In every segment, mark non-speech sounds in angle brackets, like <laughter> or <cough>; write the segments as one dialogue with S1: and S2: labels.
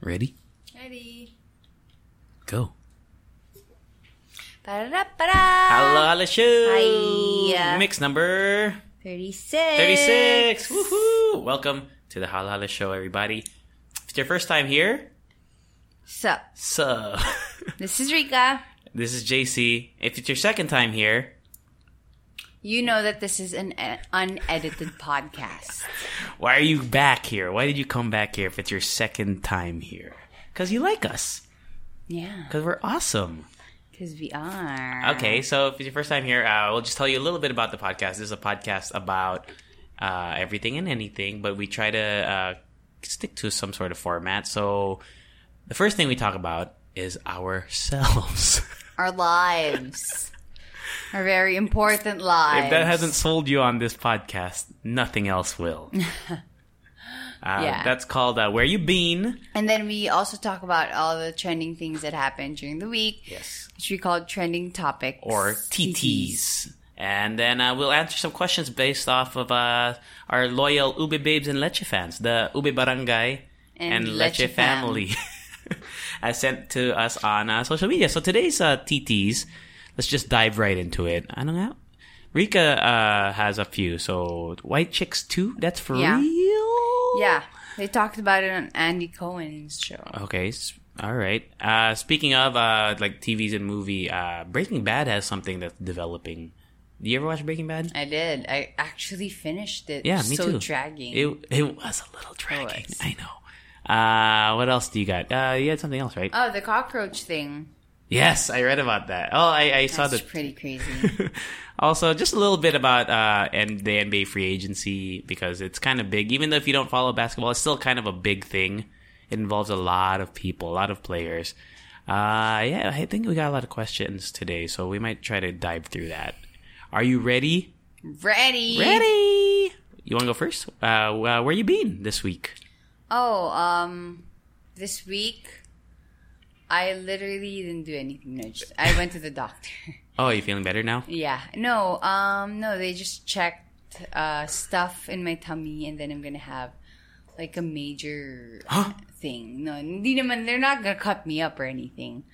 S1: Ready?
S2: Ready.
S1: Go.
S2: Ba-da-da-ba-da.
S1: Hello, hello, show.
S2: Hi.
S1: Mix number
S2: 36.
S1: 36. Woohoo! Welcome to the Halo Halo Show, everybody. If it's your first time here,
S2: Sup?
S1: so <laughs>
S2: This is Rica.
S1: this is JC. If it's your second time here,
S2: You know that this is an unedited podcast.
S1: why are you back here? Why did you come back here if it's your second time here? Because you like us.
S2: Yeah,
S1: Because we're awesome.
S2: because we are.
S1: Okay, so if it's your first time here, uh, we'll just tell you a little bit about the podcast. This is a podcast about uh, everything and anything, but we try to uh, stick to some sort of format. So the first thing we talk about is ourselves. <laughs>
S2: Our lives. Our very important lives.
S1: if that hasn't sold you on this podcast, nothing else will. <laughs> uh,
S2: Yeah.
S1: That's called uh, Where You Been.
S2: And then we also talk about all the trending things that happened during the week,
S1: Yes.
S2: which we call trending topics.
S1: or TTs. And then uh, we'll answer some questions based off of uh, our loyal Ube Babes and Leche fans, the Ube Barangay and,
S2: And
S1: Leche,
S2: Leche fam.
S1: family, <laughs> has sent to us on uh, social media. So today's uh, TTs, let's just dive right into it. Ano nga? Rica uh, has a few. So White Chicks 2, that's for
S2: Yeah.
S1: real?
S2: Yeah, they talked about it on Andy Cohen's show.
S1: Okay. All right. Uh, speaking of uh, like TVs and movie, uh, Breaking Bad has something that's developing. Do you ever watch Breaking Bad?
S2: I did. I actually finished it.
S1: Yeah, me
S2: so
S1: too.
S2: dragging.
S1: It it was a little dragging. I know. Uh, what else do you got? Uh, you had something else, right?
S2: oh, the cockroach thing.
S1: Yes, I read about that. Oh, I, I saw
S2: That's
S1: the.
S2: pretty <laughs> crazy.
S1: also, just a little bit about uh, and the NBA free agency because it's kind of big. Even though if you don't follow basketball, it's still kind of a big thing. It involves a lot of people, a lot of players. Uh, yeah, I think we got a lot of questions today, so we might try to dive through that. Are you ready?
S2: Ready?
S1: Ready? You want to go first? Uh, uh, where you been this week?
S2: Oh, um, this week I literally didn't do anything. No, just, I went to the doctor. <laughs>
S1: Oh, are you feeling better now?
S2: yeah. No, um, no, they just checked uh stuff in my tummy, and then I'm gonna have like a major
S1: Huh?
S2: thing. No, hindi naman. They're not gonna cut me up or anything.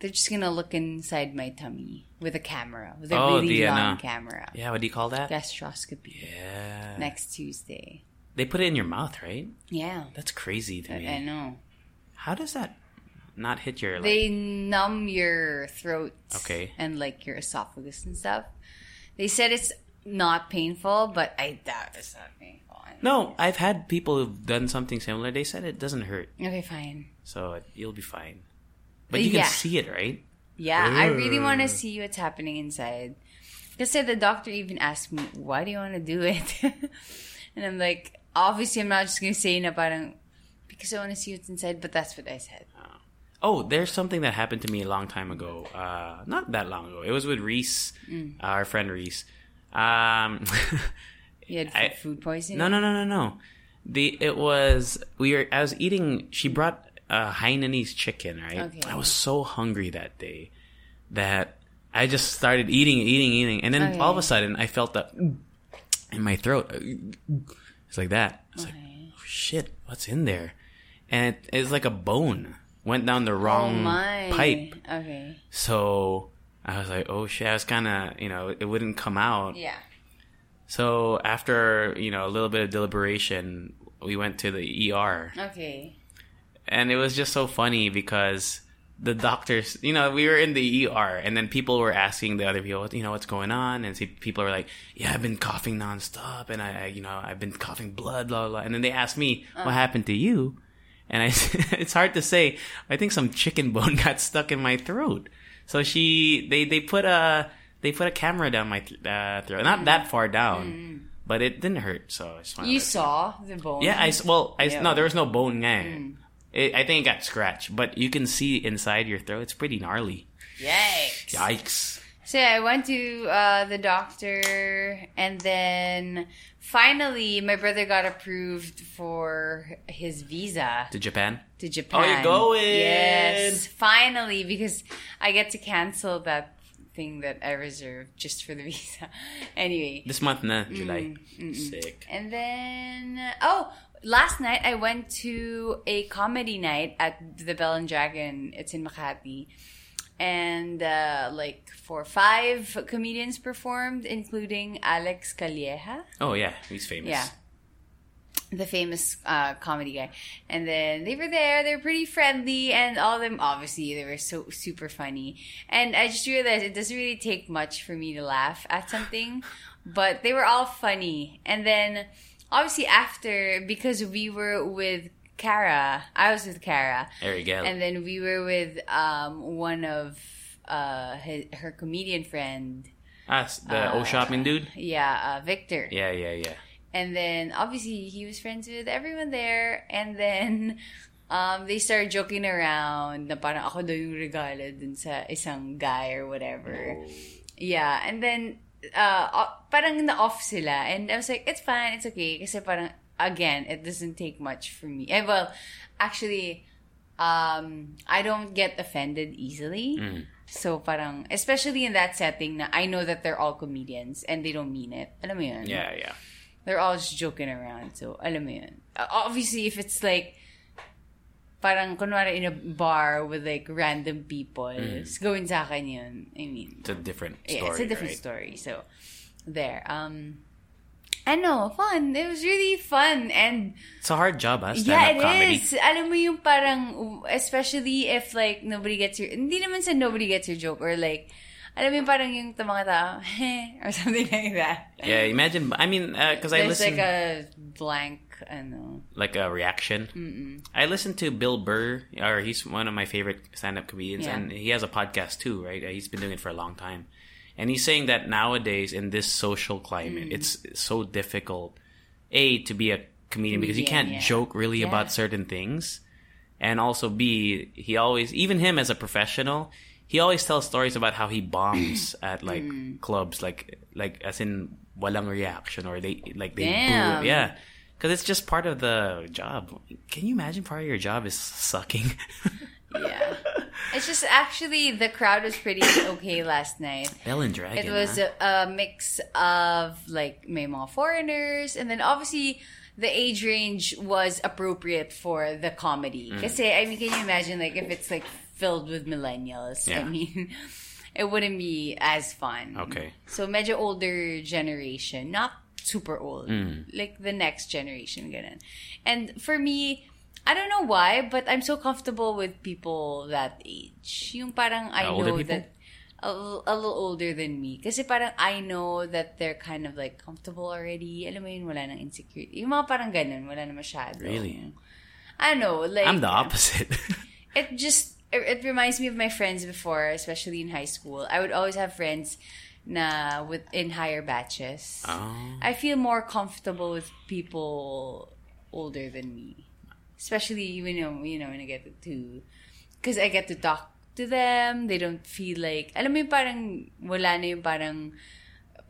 S2: They're just gonna look inside my tummy with a camera, with a
S1: Oh,
S2: really
S1: the, uh,
S2: long camera.
S1: Yeah, what do you call that?
S2: Gastroscopy
S1: Yeah.
S2: next Tuesday.
S1: They put it in your mouth, right?
S2: Yeah,
S1: That's crazy to me.
S2: I know.
S1: How does that not hit your like
S2: They numb your throat
S1: Okay.
S2: and like your esophagus and stuff. They said it's not painful, but I doubt it's not painful.
S1: No, I've had people who've done something similar. They said it doesn't hurt,
S2: Okay, fine.
S1: so it, you'll be fine. But you can see it, right?
S2: Yeah, I really want to see what's happening inside. Because the doctor even asked me, why do you want to do it? <laughs> and I'm like, obviously I'm not just going to say na parang, because I want to see what's inside, but that's what I said.
S1: Oh, there's something that happened to me a long time ago. Uh, not that long ago. It was with Reese,
S2: Mm.
S1: uh, our friend Reese. Um, <laughs>
S2: You had
S1: I-
S2: food poisoning?
S1: no, no, no, no, no. The it was we were. I was eating. She brought uh, Hainanese chicken. Right.
S2: Okay.
S1: I was so hungry that day that I just started eating, eating, eating, and then
S2: Okay.
S1: all of a sudden I felt that <clears throat> in my throat. It's like that. I was like, oh, shit, what's in there? And it, it's like a bone went down the
S2: Oh
S1: wrong
S2: my.
S1: pipe.
S2: Okay.
S1: So I was like, oh shit. I was kind of, you know, it wouldn't come out.
S2: Yeah.
S1: So after you know a little bit of deliberation, we went to the ER,
S2: Okay.
S1: and it was just so funny because the doctors, you know, we were in the ER, and then people were asking the other people, you know, what's going on, and see, people were like, "Yeah, I've been coughing nonstop, and I, I, you know, I've been coughing blood, blah blah." And then they asked me, "What happened to you?" And I, <laughs> it's hard to say. I think some chicken bone <laughs> got stuck in my throat. So she, they, they put a, they put a camera down my th- uh, throat, not that far down, but it didn't hurt. So it's fine.
S2: You saw the bone.
S1: Yeah, I well, I
S2: Yeah.
S1: no, there was no bone nga. eh. It, I think it got scratched, but you can see inside your throat. It's pretty gnarly.
S2: Yikes.
S1: Yikes!
S2: So yeah, I went to uh, the doctor, and then finally, my brother got approved for his visa
S1: To Japan.
S2: to Japan.
S1: Oh, you're going!
S2: Yes, finally, because I get to cancel that thing that I reserved just for the <laughs> visa. anyway,
S1: This month, na
S2: Mm,
S1: July. Sick.
S2: and then oh, last night I went to a comedy night at the Bell and Dragon. It's in Makati. And uh, like four or five comedians performed, including Alex Calleja.
S1: Oh yeah, he's famous.
S2: Yeah. The famous uh, comedy guy. And then they were there, they were pretty friendly, and all of them, obviously, they were so super funny. And I just realized it doesn't really take much for me to laugh at something, <sighs> but they were all funny. And then, obviously, after, because we were with Kara, I was with Kara,
S1: There you go.
S2: and then we were with um, one of uh, his, her comedian friend,
S1: ah, the O shopping dude.
S2: yeah, uh, Victor.
S1: Yeah, yeah, yeah.
S2: And then obviously he was friends with everyone there. And then um, they started joking around na parang ako daw yung regalo dun sa isang guy or whatever. Yeah. And then uh, parang na-off sila. And I was like, it's fine, it's okay. Kasi parang, again, it doesn't take much for me. Eh, well, actually, um, I don't get offended easily. So parang, especially in that setting na I know that they're all comedians and they don't mean it. Alam mo yun?
S1: Yeah, yeah.
S2: they're all just joking around. So, alam mo yun. Obviously, if it's like, parang kunwari in a bar with like random people, it's going sa akin yun. I mean,
S1: It's a different story.
S2: yeah, it's a different
S1: right?
S2: story. So, there. Um, I know, fun. It was really fun. And
S1: It's a hard job, huh?
S2: yeah, it
S1: comedy.
S2: is. Alam mo yung parang, especially if like nobody gets your, hindi naman sa nobody gets your joke or like, alam mo yung parang yung mga tao, heh, <laughs> or something like that.
S1: Yeah, imagine. I mean, uh, because I
S2: There's
S1: listen
S2: like a blank, ano.
S1: like a reaction. I listen to Bill Burr, or he's one of my favorite stand-up comedians,
S2: Yeah.
S1: and he has a podcast too, right? He's been doing it for a long time, and he's saying that nowadays in this social climate,
S2: Mm.
S1: it's so difficult, a to be a comedian because you can't
S2: yeah.
S1: joke really
S2: Yeah.
S1: about certain things, and also b he always even him as a professional. He always tells stories about how he bombs <clears throat> at like
S2: Mm.
S1: clubs, like like as in walang reaction or they like they
S2: Damn.
S1: boo. Yeah, because it's just part of the job. Can you imagine part of your job is sucking? <laughs>
S2: Yeah. <laughs> It's just actually the crowd was pretty okay last night.
S1: Bell and Dragon.
S2: It was
S1: huh?
S2: a, a mix of like may mga foreigners and then obviously the age range was appropriate for the comedy.
S1: Mm.
S2: Kasi I mean can you imagine like if it's like filled with millennials? I mean <laughs> it wouldn't be as fun.
S1: Okay.
S2: So medyo older generation, not super old.
S1: Mm.
S2: Like the next generation ganun. And for me, I don't know why, but I'm so comfortable with people that age. Yung parang I
S1: Uh,
S2: know
S1: people?
S2: that a, little- a little older than me. Kasi parang I know that they're kind of like comfortable already. Alam mo yun, wala nang insecurity. Yung mga parang ganun, wala na masyado.
S1: Really?
S2: I don't know. Like,
S1: I'm the opposite. <laughs>
S2: it just it, it reminds me of my friends before, especially in high school. I would always have friends na with in higher batches.
S1: oh.
S2: I feel more comfortable with people older than me, especially you know you know when I get to because I get to talk to them. They don't feel like alam mo yung parang wala na yung parang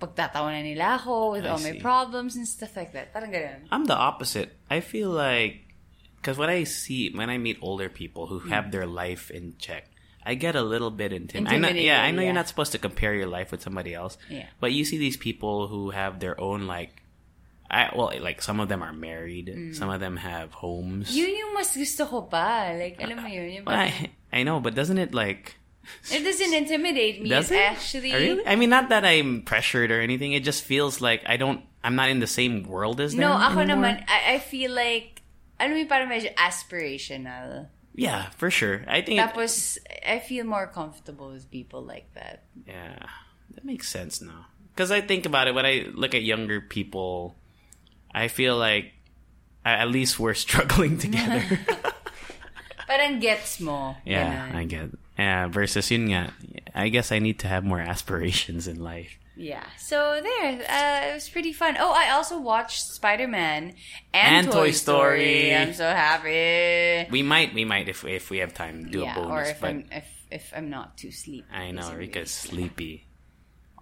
S2: pagtatawanan nila ako with
S1: I
S2: all my problems and stuff like that. Parang ganun.
S1: I'm the opposite. I feel like because when I see when I meet older people who
S2: Hmm.
S1: have their life in check, I get a little bit intimidated. I know, yeah, I know
S2: yeah.
S1: you're not supposed to compare your life with somebody else.
S2: Yeah.
S1: But you see these people who have their own like, I well, like some of them are married,
S2: Hmm.
S1: some of them have homes.
S2: Yun yung mas gusto ko pa. Like, alam mo yun. Yung
S1: Well, I I know, but doesn't it like?
S2: It doesn't intimidate me.
S1: Does it
S2: actually
S1: really? I mean, not that I'm pressured or anything. It just feels like I don't. I'm not in the same world as them.
S2: No, ako
S1: anymore.
S2: naman, I, I feel like, alam mo parang medyo aspirational.
S1: Yeah, for sure. I think. It,
S2: Tapos, I feel more comfortable with people like that.
S1: yeah, that makes sense now. Because I think about it when I look at younger people, I feel like at least we're <laughs> struggling together. <laughs>
S2: Parang gets mo.
S1: yeah,
S2: Ganun.
S1: I get. Yeah, versus yun nga. I guess I need to have more aspirations in life.
S2: Yeah. So there, uh, it was pretty fun. Oh, I also watched Spider Man
S1: And
S2: and,
S1: Toy
S2: Toy Story.
S1: Story.
S2: I'm so happy.
S1: We might, we might if if we have time do
S2: yeah,
S1: a bonus.
S2: or if
S1: but
S2: I'm if if I'm not too sleepy.
S1: I know Rica's
S2: really
S1: sleepy.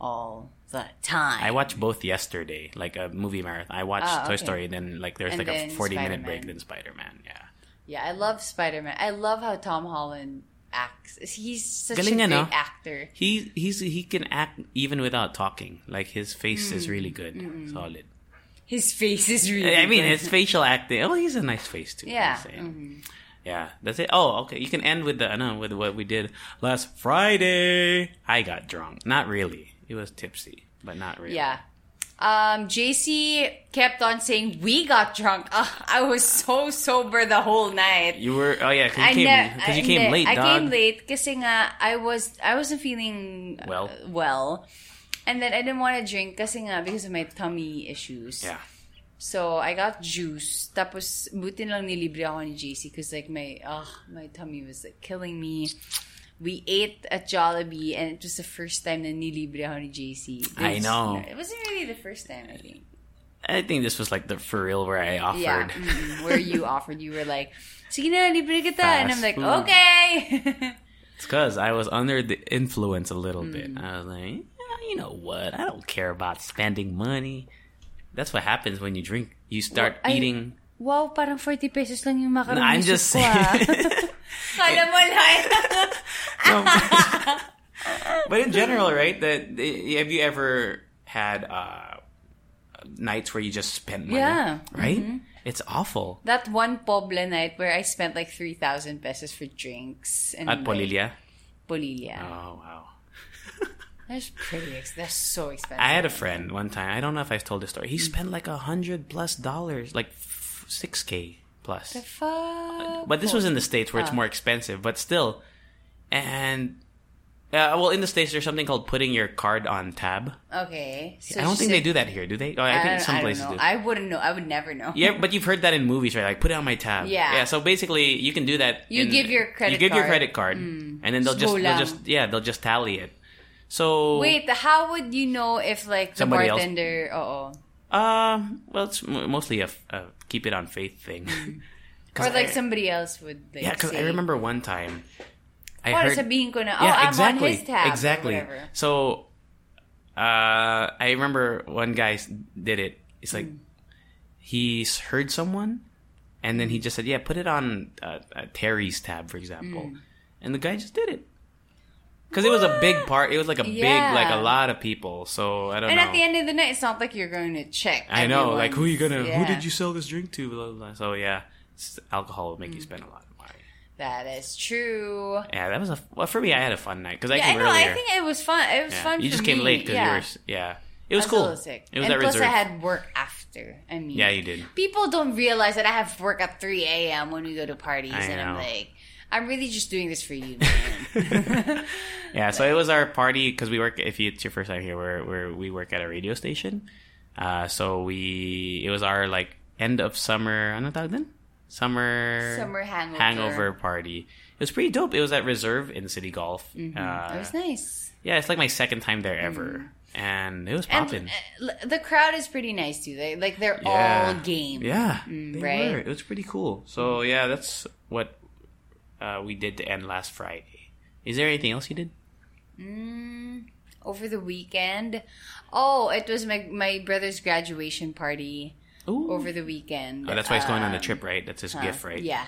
S2: all the time.
S1: I watched both yesterday, like a movie marathon. I watched Toy
S2: okay.
S1: Story, then like there's
S2: And
S1: like a 40 minute
S2: Spider-Man.
S1: break, then Spider Man. Yeah.
S2: Yeah, I love Spider Man. I love how Tom Holland acts. He's such
S1: Galing
S2: a great
S1: no?
S2: actor.
S1: He he's he can act even without talking. Like his face is
S2: Mm.
S1: really good, solid.
S2: His face is really.
S1: I mean,
S2: good.
S1: his facial acting. Oh, he's a nice face too.
S2: Yeah. mhm.
S1: Yeah, that's it. Oh, okay. You can end with the no with what we did last Friday. I got drunk. Not really. It was tipsy, but not really.
S2: Yeah. Um, JC kept on saying we got drunk. Ugh, <laughs> I was so sober the whole night.
S1: You were. Oh yeah, because
S2: I
S1: you came.
S2: ne-
S1: Because you came
S2: ne-
S1: late,
S2: I
S1: dog.
S2: came late kasi nga I was I wasn't feeling uh,
S1: Well.
S2: well. And then I didn't want to drink kasi nga because of my tummy issues.
S1: Yeah.
S2: So I got juice. Tapos buti lang nilibre ako ni JC because like my ugh, my tummy was like killing me. We ate at Jollibee and it was the first time na nilibre ako ni JC.
S1: I know.
S2: It wasn't really the first time, I think.
S1: I think this was like the for real where I offered.
S2: Yeah. mm, where you <laughs> offered. You were like, sige na, libre kita. and I'm like,
S1: food.
S2: okay. <laughs>
S1: It's because I was under the influence a little
S2: Mm.
S1: bit. I was like, "Yeah, you know what? I don't care about spending money. That's what happens when you drink. You start
S2: Well, I-
S1: eating.
S2: Wow, parang 40 pesos lang yung macaroni
S1: I'm just
S2: ko, ah.
S1: saying. <laughs>
S2: Kala mo lang. <laughs>
S1: but in general, right? That have you ever had uh, nights where you just spent money?
S2: Yeah. Mm-hmm.
S1: Right. It's awful.
S2: that one Pobla night where I spent like 3,000 pesos for drinks. And
S1: At
S2: like,
S1: Polilia.
S2: Polilia.
S1: Oh wow. <laughs>
S2: That's pretty ex- That's so expensive.
S1: I had a friend one time. I don't know if I've told this story.
S2: Mm.
S1: He spent like a hundred plus dollars, like six k plus.
S2: The fuck?
S1: But this was in the states where it's more expensive, but still. And uh, well, in the states, there's something called putting your card on tab.
S2: Okay. So
S1: I don't think they do that here, do they? Oh, I,
S2: I,
S1: think some
S2: I
S1: places
S2: know.
S1: do.
S2: I wouldn't know. I would never know.
S1: Yeah, but <laughs> you've heard that in movies, right? Like put it on my tab.
S2: Yeah.
S1: Yeah. So basically, you can do that.
S2: You
S1: in-
S2: give your credit
S1: You give your
S2: card. Mm.
S1: credit card, and then they'll
S2: Just
S1: they'll just yeah they'll just tally it. So
S2: Wait, how would you know if like the bartender? Oh,
S1: Um, well, it's mostly a keep it on faith thing. <laughs>
S2: or like
S1: I-
S2: somebody else would. Like,
S1: Yeah, because I remember one time. I
S2: Para
S1: heard.
S2: sabihin ko na, oh,
S1: yeah,
S2: I'm
S1: exactly,
S2: on his tab. or
S1: exactly. So, uh, I remember one guy did it. It's like
S2: Mm.
S1: he's heard someone, and then he just said, "Yeah, put it on uh, uh, Terry's tab, for example,"
S2: Mm.
S1: and the guy just did it. Because it was a big part. It was like a big, like a lot of people. So I don't know.
S2: And
S1: know.
S2: at the end of the night, it's not like you're going to check.
S1: I know, like who are you gonna?
S2: everyone's-
S1: Who did you sell this drink to? Blah, blah, blah. So yeah, alcohol will make you mm. spend a lot of money.
S2: That is true.
S1: Yeah, that was a well for me. I had a fun night because I
S2: Yeah, I know.
S1: earlier.
S2: I think it was fun. It was
S1: yeah.
S2: fun.
S1: you just came
S2: me.
S1: late because
S2: yeah.
S1: you were. Yeah, it was
S2: I
S1: cool.
S2: sick.
S1: It was
S2: and plus,
S1: reserve.
S2: I had work after. I mean,
S1: Yeah, you did.
S2: People don't realize that I have work at 3 a.m. when we go to parties,
S1: I
S2: and I'm like, I'm really just doing this for you, <laughs> man.
S1: Yeah, so it was our party because we work. If it's your first time here, we're, we're we work at a radio station. Uh, so we it was our like end of summer. Ano tawag din? Summer
S2: Summer hangover.
S1: hangover party. It was pretty dope. It was at Reserve in City Golf. Uh,
S2: Mm-hmm. it was nice.
S1: Yeah, it's like my second time there ever, and it was popping.
S2: uh, the crowd is pretty nice too. They like they're
S1: Yeah.
S2: all game.
S1: Yeah,
S2: Mm,
S1: they
S2: right?
S1: were. It was pretty cool. So yeah, that's what uh, we did to end last Friday. Is there anything else you did?
S2: Mm, over the weekend. Oh, it was my my brother's graduation party
S1: Ooh.
S2: over the weekend.
S1: Oh, that's why he's going on the
S2: Um,
S1: trip, right? That's his
S2: Huh?
S1: gift, right?
S2: Yeah.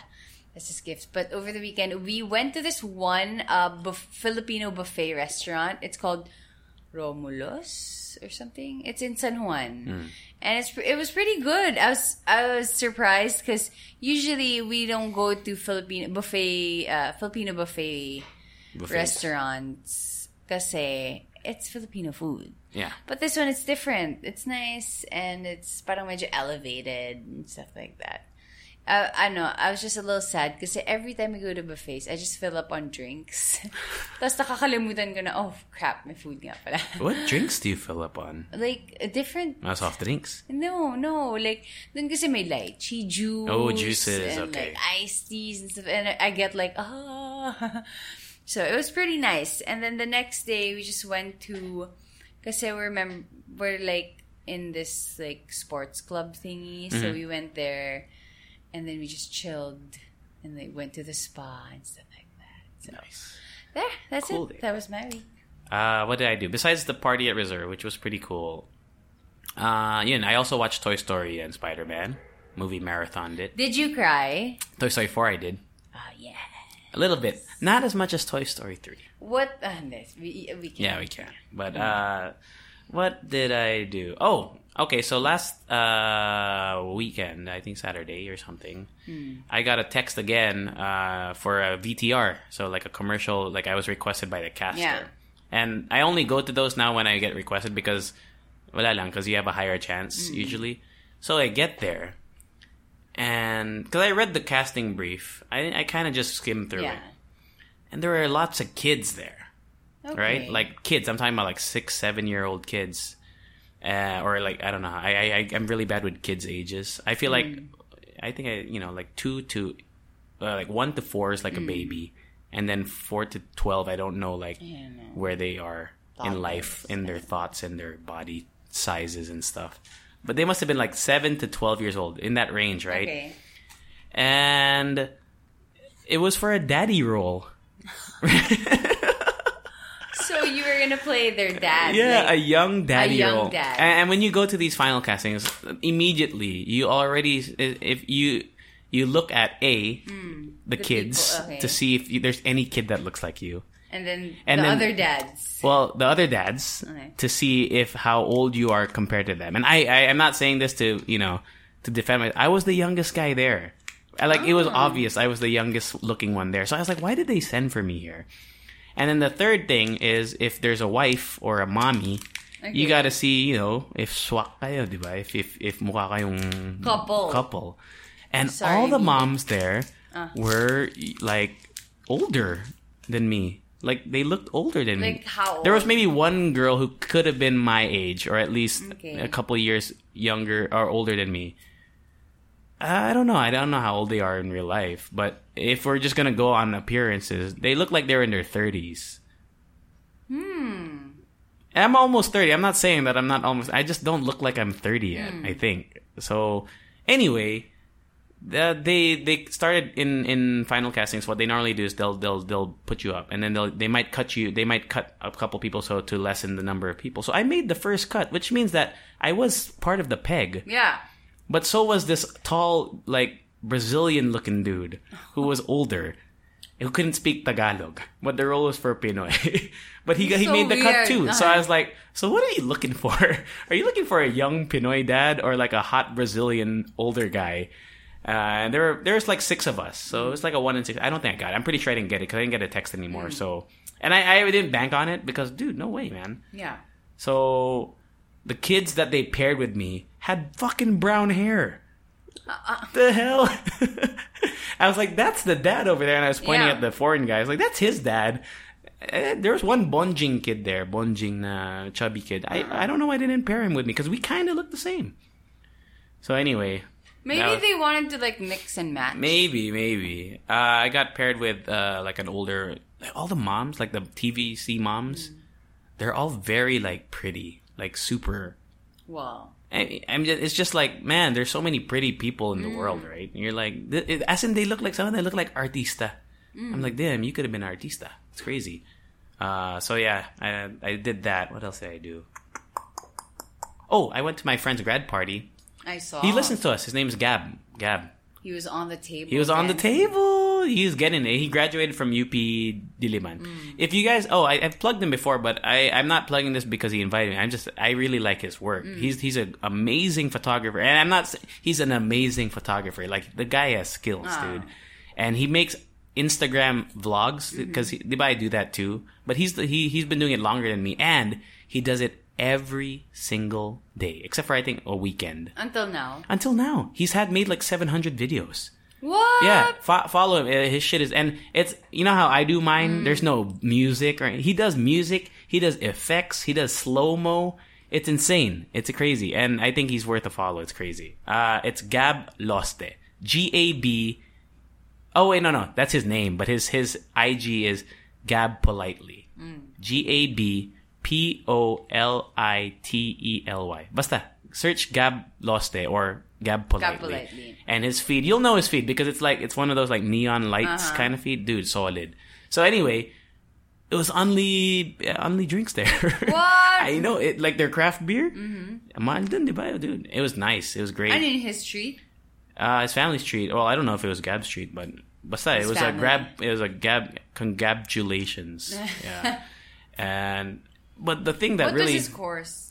S2: That's his gift. But over the weekend, we went to this one uh, Filipino buffet restaurant. It's called Romulos or something. It's in San Juan,
S1: Hmm.
S2: and it's it was pretty good. I was I was surprised because usually we don't go to Filipino buffet uh, Filipino buffet
S1: Buffets.
S2: restaurants kasi it's Filipino food.
S1: Yeah.
S2: But this one, it's different. It's nice and it's parang medyo elevated and stuff like that. Uh, I know, I was just a little sad kasi every time we go to buffets, I just fill up on drinks. <laughs> Tapos nakakalimutan ko na, oh crap, may food nga pala. <laughs>
S1: What drinks do you fill up on?
S2: like, a different
S1: Uh, soft drinks.
S2: No, no. Like, dun kasi may lychee juice.
S1: Oh, juices,
S2: And
S1: okay.
S2: like iced teas and stuff. And I get like, ah. <laughs> So it was pretty nice. And then the next day, we just went to, kasi we remember we're like in this like sports club thingy.
S1: Mm-hmm.
S2: So we went there and then we just chilled and they went to the spa and stuff like that. So
S1: Nice.
S2: there, that's
S1: Cool
S2: it. That was my week.
S1: Uh, what did I do besides the party at Reserve, which was pretty cool? Uh, yeah, and I also watched Toy Story and Spider Man movie marathon. Did
S2: Did you cry?
S1: Toy Story four? I did
S2: Ah, yeah.
S1: a little bit, not as much as Toy Story three.
S2: What? Uh, this, we, we can.
S1: Yeah, we can. But uh, what did I do? Oh, okay. So last uh weekend, I think Saturday or something, I got a text again uh for a VTR. So like a commercial, like I was requested by the caster.
S2: Yeah.
S1: And I only go to those now when I get requested because wala lang because you have a higher chance usually. So I get there. And because I read the casting brief, I I kind of just skimmed through
S2: Yeah.
S1: it, and there were lots of kids there
S2: Okay.
S1: right? Like kids. I'm talking about like six, seven year old kids, uh, or like I don't know. I, I I'm really bad with kids' ages. I feel like
S2: Mm.
S1: I think I you know like two to uh, like one to four is like
S2: Mm.
S1: a baby, and then four to twelve I don't know like
S2: Yeah, no.
S1: where they are in life, in their thoughts and their body sizes and stuff. But they must have been like seven to twelve years old in that range, right?
S2: Okay.
S1: And it was for a daddy role. <laughs> <laughs>
S2: So you were gonna play their dad.
S1: Yeah, a young daddy
S2: young
S1: role.
S2: dad.
S1: And, when you go to these final castings, immediately you already if you you look at a the,
S2: Hmm. the
S1: kids
S2: people, okay.
S1: to see if you, there's any kid that looks like you.
S2: and then
S1: And
S2: the
S1: then-
S2: other dads.
S1: Well, the other dads
S2: Okay.
S1: to see if how old you are compared to them. And I, I am not saying this to you know to defend my. I was the youngest guy there. I, like it was
S2: Oh.
S1: obvious I was the youngest looking one there. So I was like, why did they send for me here? And then the third thing is if there's a wife or a mommy, you gotta see, you know, if swak kayo, di ba? If, if, if mukha kayong
S2: Couple.
S1: couple. And
S2: Sorry,
S1: all the moms there uh. were like older than me. Like they looked older than me.
S2: Like, how
S1: There was maybe one girl who could have been my age or at least
S2: Okay.
S1: a couple years younger or older than me. I don't know. I don't know how old they are in real life, but if we're just gonna go on appearances, they look like they're in their thirties. Hmm. I'm almost thirty. I'm not saying that I'm not almost. I just don't look like I'm thirty yet. I think so. Anyway, the, they they started in in final castings. What they normally do is they'll they'll they'll put you up, and then they'll they might cut you. They might cut a couple people so to lessen the number of people. So I made the first cut, which means that I was part of the peg.
S2: Yeah.
S1: But so was this tall, like Brazilian looking dude who was older, who couldn't speak Tagalog. But the role was for Pinoy. <laughs> but he he
S2: So
S1: made the cut too. So
S2: Uh-huh.
S1: I was like, so what are you looking for? <laughs> Are you looking for a young Pinoy dad or like a hot Brazilian older guy? Uh, and there were there's like six of us, so it was like a one in six. I don't think I got it. I'm pretty sure I didn't get it because I didn't get a text anymore.
S2: Mm.
S1: So, and I, I didn't bank on it because, dude, no way, man.
S2: Yeah.
S1: So the kids that they paired with me had fucking brown hair.
S2: Uh,
S1: The hell? <laughs> I was like, that's the dad over there, and I was pointing
S2: Yeah.
S1: at the foreign guy. I was like, that's his dad. Eh, There was one Bonjing kid there, Bonjing na chubby kid. I I don't know why they didn't pair him with me because we kind of look the same. So anyway,
S2: Maybe
S1: was-
S2: they wanted to like mix and match.
S1: maybe maybe uh, I got paired with uh, like an older like all the moms, like the TVC moms. They're all very like pretty, like super
S2: Well.
S1: I, I'm just, it's just like, man, there's so many pretty people in the world, right? And you're like, it, as in they look like some of them look like artista. I'm like, damn, you could have been artista. It's crazy. Uh, so yeah, I, I did that. What else did I do? Oh, I went to my friend's grad party.
S2: I saw.
S1: He listens to us. His name's Gab. Gab.
S2: He was on the table.
S1: He was on the table. He was getting it. He graduated from UP Diliman. If you guys, oh, I, I've plugged him before, but I, I'm not plugging this because he invited me. I'm just, I really like his work. He's he's an amazing photographer, and I'm not. He's an amazing photographer. Like the guy has skills,
S2: Ah.
S1: dude, and he makes Instagram vlogs because mm I do that too. But he's the, he he's been doing it longer than me, and he does it every single day, except for I think a weekend.
S2: Until now.
S1: Until now, he's had made like 700 videos.
S2: What?
S1: Yeah, fo- follow him. Uh, His shit is, and it's you know how I do mine. There's no music, or he does music. He does effects. He does slow mo. It's insane. It's crazy, and I think he's worth a follow. It's crazy. Uh, it's Gab Loste. G A B. Oh wait, no, no, that's his name, but his his IG is Gab Politely. G A B P O L I T E L Y. Basta search Gab Loste or Gab Politely.
S2: Politely.
S1: And his feed, you'll know his feed because it's like it's one of those like neon lights
S2: Uh-huh.
S1: kind of feed, dude. Solid. So anyway, it was only only drinks there. <laughs>
S2: What?
S1: I know it like their craft beer. Mm-hmm. Dude. It was nice. It was great.
S2: I in his street.
S1: Uh, his family's street. Well, I don't know if it was Gab Street, but basta, it was
S2: family.
S1: a grab. It was a Gab. Congratulations. <laughs> yeah. And but the thing that
S2: What
S1: really,
S2: was his course?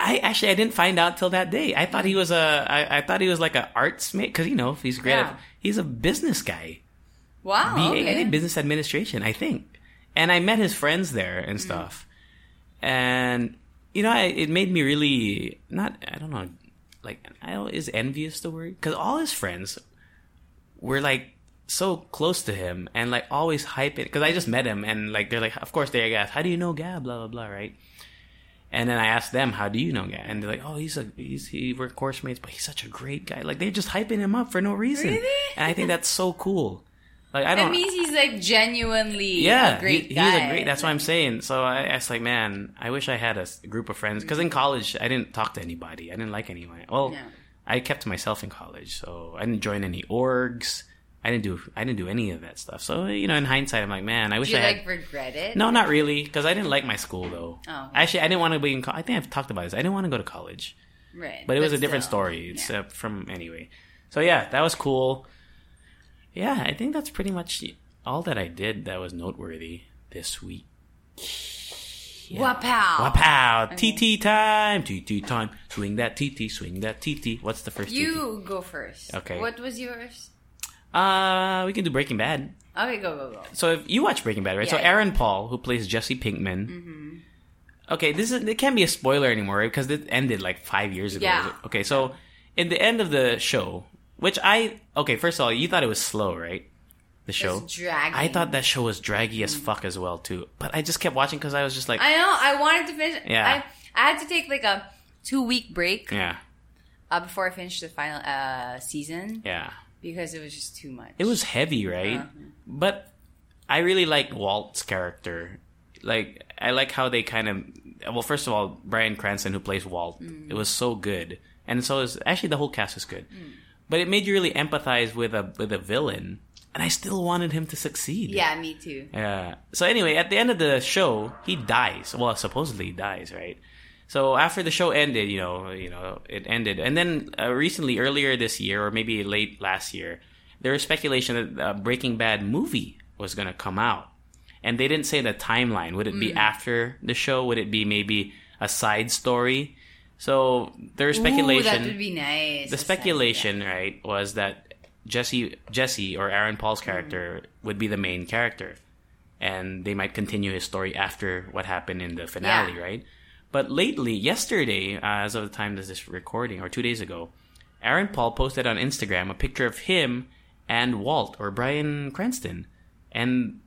S1: I actually I didn't find out till that day. I thought he was a. I, I thought he was like an arts mate because you know if he's great.
S2: Yeah.
S1: He's a business guy.
S2: Wow.
S1: BA,
S2: okay.
S1: business administration. I think, and I met his friends there and mm-hmm. stuff, and you know, I, it made me really not. I don't know, like I don't, is envious the word? Because all his friends were like so close to him and like always hyping. Because I just met him and like they're like, of course they asked, how do you know Gab? Blah blah blah, right? And then I asked them, "How do you know Gab?" And they're like, "Oh, he's a he's he we're course mates, but he's such a great guy." Like they're just hyping him up for no reason,
S2: Really?
S1: and I think that's so cool. Like I don't.
S2: That means he's like genuinely
S1: yeah,
S2: a great
S1: he-
S2: guy.
S1: he's a great. That's what I'm saying. So I, I was like, man, I wish I had a group of friends because in college I didn't talk to anybody. I didn't like anyone. Well,
S2: No.
S1: I kept to myself in college, so I didn't join any orgs. I didn't do I didn't do any of that stuff. So you know, in hindsight, I'm like, man, I wish
S2: Do you
S1: I had.
S2: like regret it?
S1: no, not really, because I didn't like my school though.
S2: Oh.
S1: Actually, I didn't want to be in. Co- I think I've talked about this. I didn't want to go to college,
S2: Right.
S1: but it was a different
S2: still,
S1: story. It's
S2: yeah.
S1: uh, from anyway. So yeah, that was cool. Yeah, I think that's pretty much all that I did that was noteworthy this week.
S2: Wapow.
S1: Wapow! TT time! TT time! Swing that TT, swing that TT. What's the first
S2: You go first.
S1: Okay.
S2: What was yours?
S1: Uh, we can do Breaking Bad.
S2: Okay, go, go, go.
S1: So if you watch Breaking Bad, right? so
S2: Yeah.
S1: Aaron Paul, who plays Jesse Pinkman.
S2: Mm-hmm.
S1: Okay, this is it can't be a spoiler anymore right? because it ended like five years ago.
S2: Yeah.
S1: Okay, so in the end of the show, which I okay, first of all, you thought it was slow, right? The show. I thought that show was draggy as fuck as well too, but I just kept watching because I was just like,
S2: I know. I wanted to finish.
S1: Yeah.
S2: I, I had to take like a two week break
S1: yeah,
S2: uh, before I finished the final uh, season
S1: yeah.
S2: Because it was just too much.
S1: It was heavy, right? But I really like Walt's character. Like I like how they kind of well, first of all, Bryan Cranston who plays Walt,
S2: Mm.
S1: it was so good, and so is actually the whole cast is good. But it made you really empathize with a with a villain, and I still wanted him to succeed.
S2: Yeah, me too.
S1: Yeah. So anyway, at the end of the show, he dies. Well, supposedly he dies, right? So after the show ended, you know, you know, it ended, and then uh, recently, earlier this year, or maybe late last year, there was speculation that a Breaking Bad movie was going to come out, and they didn't say the timeline. Would it be
S2: Mm.
S1: after the show? Would it be maybe a side story? So there's
S2: Ooh,
S1: speculation
S2: that would be nice.
S1: the speculation, right, was that Jesse Jesse or Aaron Paul's character would be the main character, and they might continue his story after what happened in the finale,
S2: Yeah.
S1: right? But lately, yesterday, uh, as of the time of this recording, or two days ago, Aaron Paul posted on Instagram a picture of him and Walt or Bryan Cranston, and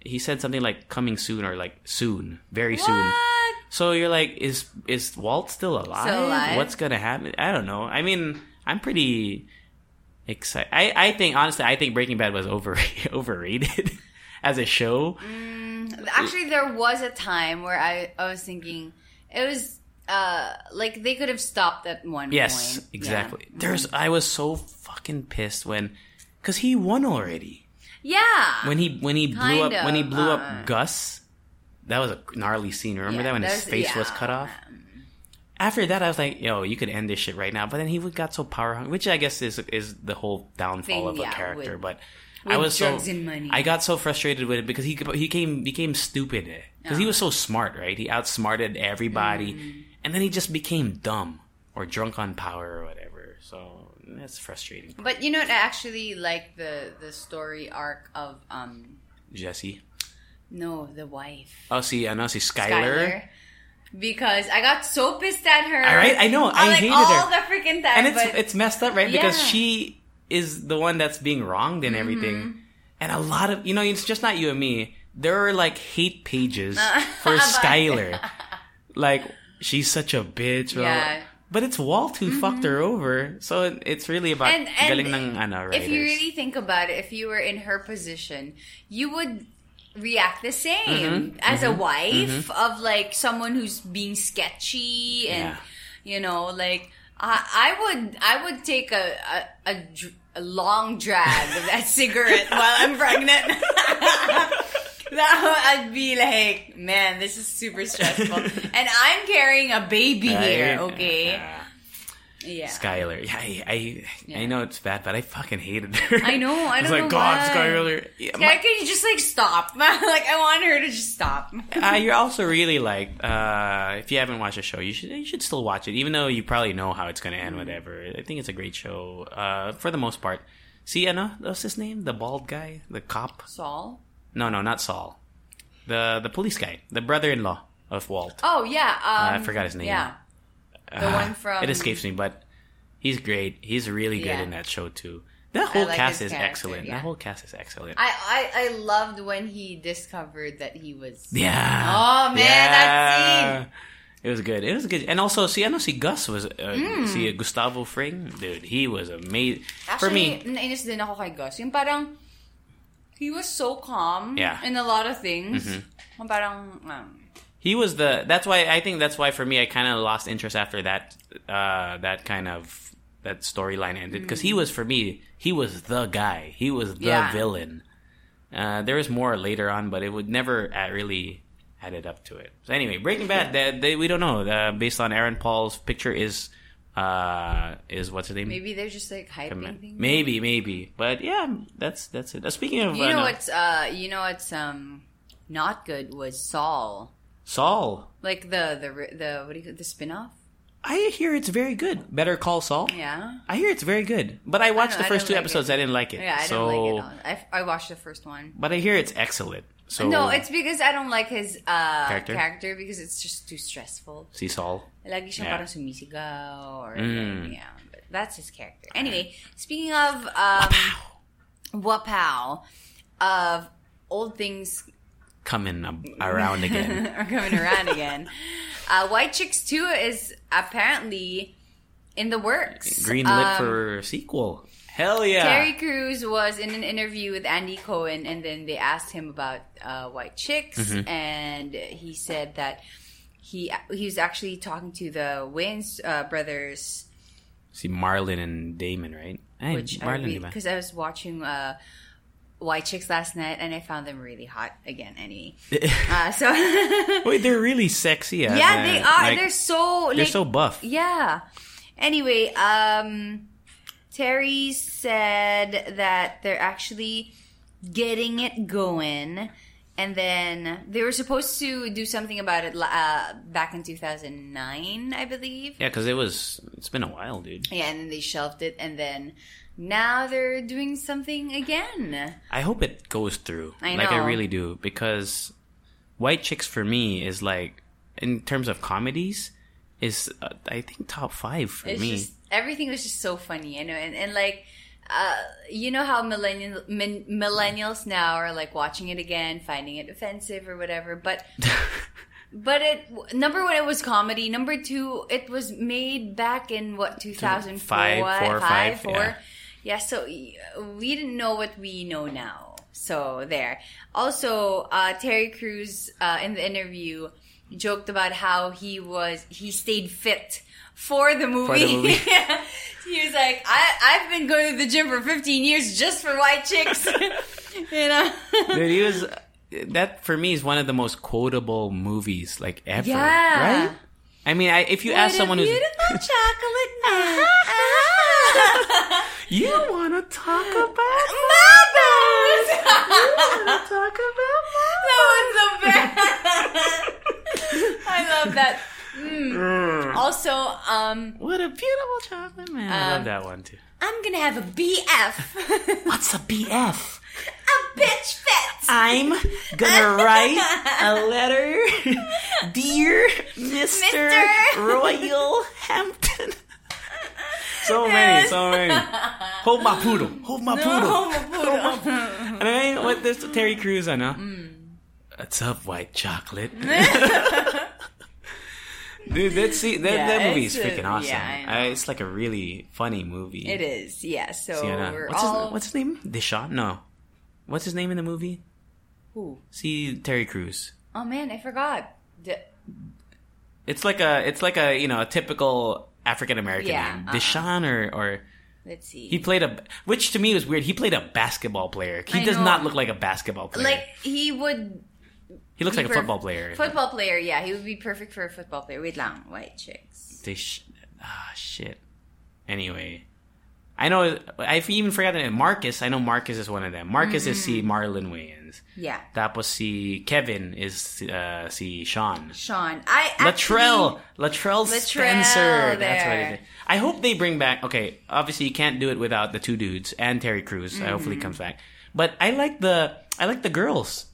S1: he said something like "coming soon" or like "soon," very soon.
S2: What?
S1: So you're like, is is Walt still alive?
S2: Still alive?
S1: What's gonna happen? I don't know. I mean, I'm pretty excited. I, I think honestly, I think Breaking Bad was over <laughs> overrated <laughs> as a show.
S2: Actually, there was a time where I, I was thinking it was uh like they could have stopped at one
S1: Yes,
S2: point.
S1: exactly. There's I was so fucking pissed when because he won already
S2: Yeah. yeah.
S1: when he when he blew up when he blew
S2: uh,
S1: up Gus. That was a gnarly scene. Remember
S2: Yeah,
S1: that when his face was cut off. After that, I was like, "Yo, you could end this shit right now." But then he got so power hungry, which I guess is is the whole downfall
S2: Thing,
S1: of a
S2: yeah,
S1: character.
S2: with-
S1: but I was
S2: drugs
S1: so. I got so frustrated with it because he he came became stupid because he was so smart, right? He outsmarted everybody,
S2: Mm.
S1: and then he just became dumb or drunk on power or whatever. So that's frustrating,
S2: But you know, what, I actually like the the story arc of um
S1: Jesse.
S2: no the wife
S1: Oh, see, I know, see, Skyler.
S2: Because I got so pissed at her.
S1: All right, I know, I
S2: like,
S1: hated
S2: all
S1: her.
S2: the freaking time.
S1: and it's
S2: but
S1: it's messed up, right? Because
S2: Yeah.
S1: she is the one that's being wronged and everything.
S2: Mm-hmm.
S1: And a lot of you know, it's just not you and me. There are like hate pages <laughs> for
S2: But-
S1: Skyler. <laughs> like she's such a bitch. bro.
S2: Yeah. Mm-hmm.
S1: But it's Walt who fucked her over. So it's really about
S2: and, and
S1: galing ng ano, writers.
S2: if you really think about it, if you were in her position, you would react the same
S1: Mm-hmm.
S2: as a wife of like someone who's being sketchy
S1: Yeah.
S2: and you know like I, I would I would take a a, a, a long drag of that <laughs> cigarette while I'm pregnant. <laughs> that I'd be like, man, this is super stressful, <laughs> and I'm carrying a baby here. Okay,
S1: Yeah. Skyler. Yeah, I, I,
S2: Yeah.
S1: I know it's bad, but I fucking hated her.
S2: I know, I <laughs>
S1: was
S2: don't
S1: like,
S2: know
S1: God,
S2: why."
S1: Skyler. Yeah, my-
S2: can you just like stop? <laughs> like I want her to just stop. <laughs>
S1: uh, you're also really like, uh, if you haven't watched the show, you should you should still watch it, even though you probably know how it's gonna end. Whatever. I think it's a great show. Uh, for the most part. See, ano, what's his name? The bald guy, the cop.
S2: Saul?
S1: No, no, not Saul. The the police guy, the brother-in-law of Walt.
S2: Oh yeah, um,
S1: I forgot his name.
S2: Yeah, the
S1: Ah,
S2: one from-
S1: It escapes me, but he's great. He's really good
S2: Yeah.
S1: in that show too. That whole
S2: like
S1: cast is excellent.
S2: yeah.
S1: That whole cast is excellent.
S2: I, I I loved when he discovered that he was.
S1: yeah.
S2: Oh, man, that scene.
S1: It was good. It was good. And also, see, I know see Gus was uh,
S2: Hmm.
S1: see uh, Gustavo Fring, dude. He was amazing. For me,
S2: nainis din ako kay Gus. Yung parang he was so calm
S1: Yeah. Mm-hmm.
S2: in a lot of things. Yung Parang um,
S1: he was the. That's why I think that's why for me I kind of lost interest after that. Uh, that kind of that storyline ended because he was for me he was the guy. He was the
S2: Mm. Yeah.
S1: villain. Uh, there was more later on, but it would never uh, really added up to it. So anyway, Breaking Bad. They, they, we don't know. Uh, based on Aaron Paul's picture, is uh, is what's his name?
S2: maybe they're just like hyping things.
S1: Maybe, maybe, but yeah, that's that's it. Uh, speaking of,
S2: You
S1: uh,
S2: know
S1: no,
S2: what's uh you know what's um not good was Saul.
S1: Saul.
S2: Like the the the what do you call the spin-off?
S1: I hear it's very good. Better Call Saul.
S2: Yeah.
S1: I hear it's very good, but I watched
S2: know,
S1: the first two
S2: like
S1: episodes.
S2: it.
S1: I didn't like it.
S2: Yeah, I
S1: so,
S2: didn't like it. I, I watched the first one.
S1: But I hear it's excellent. So
S2: no, it's because I don't like his uh,
S1: Character?
S2: character? because it's just too stressful.
S1: see Saul.
S2: Lagi siyang
S1: Yeah.
S2: parang sumisigaw or
S1: Mm.
S2: yeah, but that's his character. Anyway, speaking of um, wapow, of old things
S1: coming <laughs> around again. <laughs>
S2: are coming around again. <laughs> Uh, White Chicks 2 is apparently in the works.
S1: Green lit
S2: Um,
S1: for sequel. Hell yeah!
S2: Terry Crews was in an interview with Andy Cohen, and then they asked him about uh, White Chicks,
S1: Mm-hmm.
S2: and he said that he he was actually talking to the Wayans uh, brothers,
S1: See Marlon and Damon, right? Ay,
S2: which
S1: Marlon,
S2: because I was watching uh, White Chicks last night, and I found them really hot again. Anyway, <laughs> uh, so <laughs>
S1: Wait, they're really sexy.
S2: yeah, they are.
S1: like,
S2: they're so
S1: they're so buff.
S2: Yeah. Anyway, um, Terry said that they're actually getting it going. And then they were supposed to do something about it uh, back in 2009, I believe.
S1: Yeah, because it was. It's been a while, dude.
S2: Yeah, and then they shelved it. And then now they're doing something again.
S1: I hope it goes through.
S2: I
S1: Like I really do because White Chicks for me is like in terms of comedies is uh, I think top five for
S2: It's
S1: me.
S2: just everything was just so funny, you know, and, and like uh, you know how millennial min, millennials now are like watching it again, finding it offensive or whatever. But <laughs> but it number one, it was comedy. Number two, it was made back in what two thousand
S1: Five, four, five,
S2: four.
S1: yeah.
S2: Yeah, so we didn't know what we know now. So there. Also, uh, Terry Crews uh, in the interview joked about how he was he stayed fit for the movie.
S1: For the movie. <laughs>
S2: he was like, I I've been going to the gym for 15 years just for white chicks. <laughs> <laughs> you know.
S1: Dude, he was that for me is one of the most quotable movies like ever.
S2: Yeah.
S1: Right? I mean, I, if you ask someone who's
S2: beautiful chocolate.
S1: You want to talk about
S2: Mama's.
S1: talk about mothers? <laughs>
S2: that was the best. <laughs> I love that. Mm. Also, um,
S1: what a beautiful chocolate man. I love
S2: Um,
S1: that one too.
S2: I'm gonna have a BF. <laughs>
S1: What's a BF?
S2: a bitch fit.
S1: I'm gonna write a letter, dear Mister
S2: Mister.
S1: Royal Hampton. So many, so many. <laughs> Hold my poodle. Hold my <laughs> poodle. And I mean, what this Terry Crews, I know. Mm. What's up, white chocolate? <laughs> Dude, that see that,
S2: Yeah,
S1: that movie is
S2: a-
S1: freaking awesome.
S2: yeah, I
S1: it's like a really funny movie.
S2: It is, yeah. So
S1: What's,
S2: all
S1: his, what's his name? Deshaun? No. What's his name in the movie?
S2: Who?
S1: See Terry Crews.
S2: Oh man, I forgot. D-
S1: It's like a it's like a you know a typical African American
S2: Yeah,
S1: name. Deshaun or or
S2: Let's see.
S1: he played a which to me was weird. He played a basketball player. He
S2: I
S1: does
S2: know.
S1: not look like a basketball player.
S2: like he would.
S1: he looks like a football player.
S2: Football player, yeah, he would be perfect for a football player. Wait long white chicks.
S1: They sh- ah shit. Anyway, I know I even forgot the name. Marcus. I know Marcus is one of them. Marcus is
S2: Mm-hmm.
S1: si Marlon Wayans.
S2: Yeah,
S1: Tapos si Kevin is uh, si Sean.
S2: Sean. I
S1: Latrell, Latrell,
S2: Latrell
S1: Spencer. That's what
S2: there.
S1: it is. I hope they bring back. Okay, obviously you can't do it without the two dudes and Terry Crews. I hopefully
S2: Mm-hmm.
S1: comes back. But I like the I like the girls,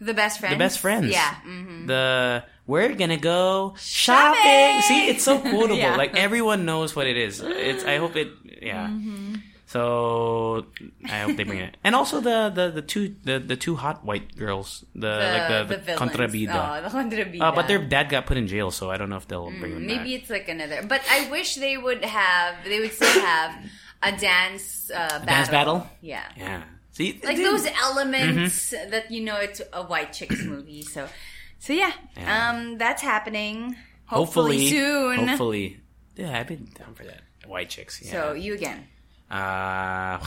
S2: the best friends.
S1: the best friends.
S2: Yeah. mhm.
S1: The we're gonna go
S2: Shopping!
S1: shopping. See, it's so quotable. <laughs>
S2: Yeah.
S1: Like everyone knows what it is. It's. I hope it. Yeah.
S2: Mm-hmm.
S1: So I hope they bring it. And also the the the two the the two hot white girls. The, like the, the,
S2: villains.
S1: contrabida.
S2: Oh, the contrabida.
S1: Uh, but their dad got put in jail, so I don't know if they'll bring them back.
S2: Maybe it's like another. But I wish they would have. They would still have a dance uh, battle.
S1: dance battle?
S2: Yeah.
S1: Yeah. See,
S2: Like
S1: dude,
S2: those elements
S1: Mm-hmm.
S2: that you know it's a white chicks movie. So, so yeah,
S1: Yeah.
S2: um, that's happening.
S1: hopefully
S2: Hopefully, soon.
S1: Hopefully, yeah, I've been down for that. White chicks. Yeah.
S2: So you again.
S1: Uh,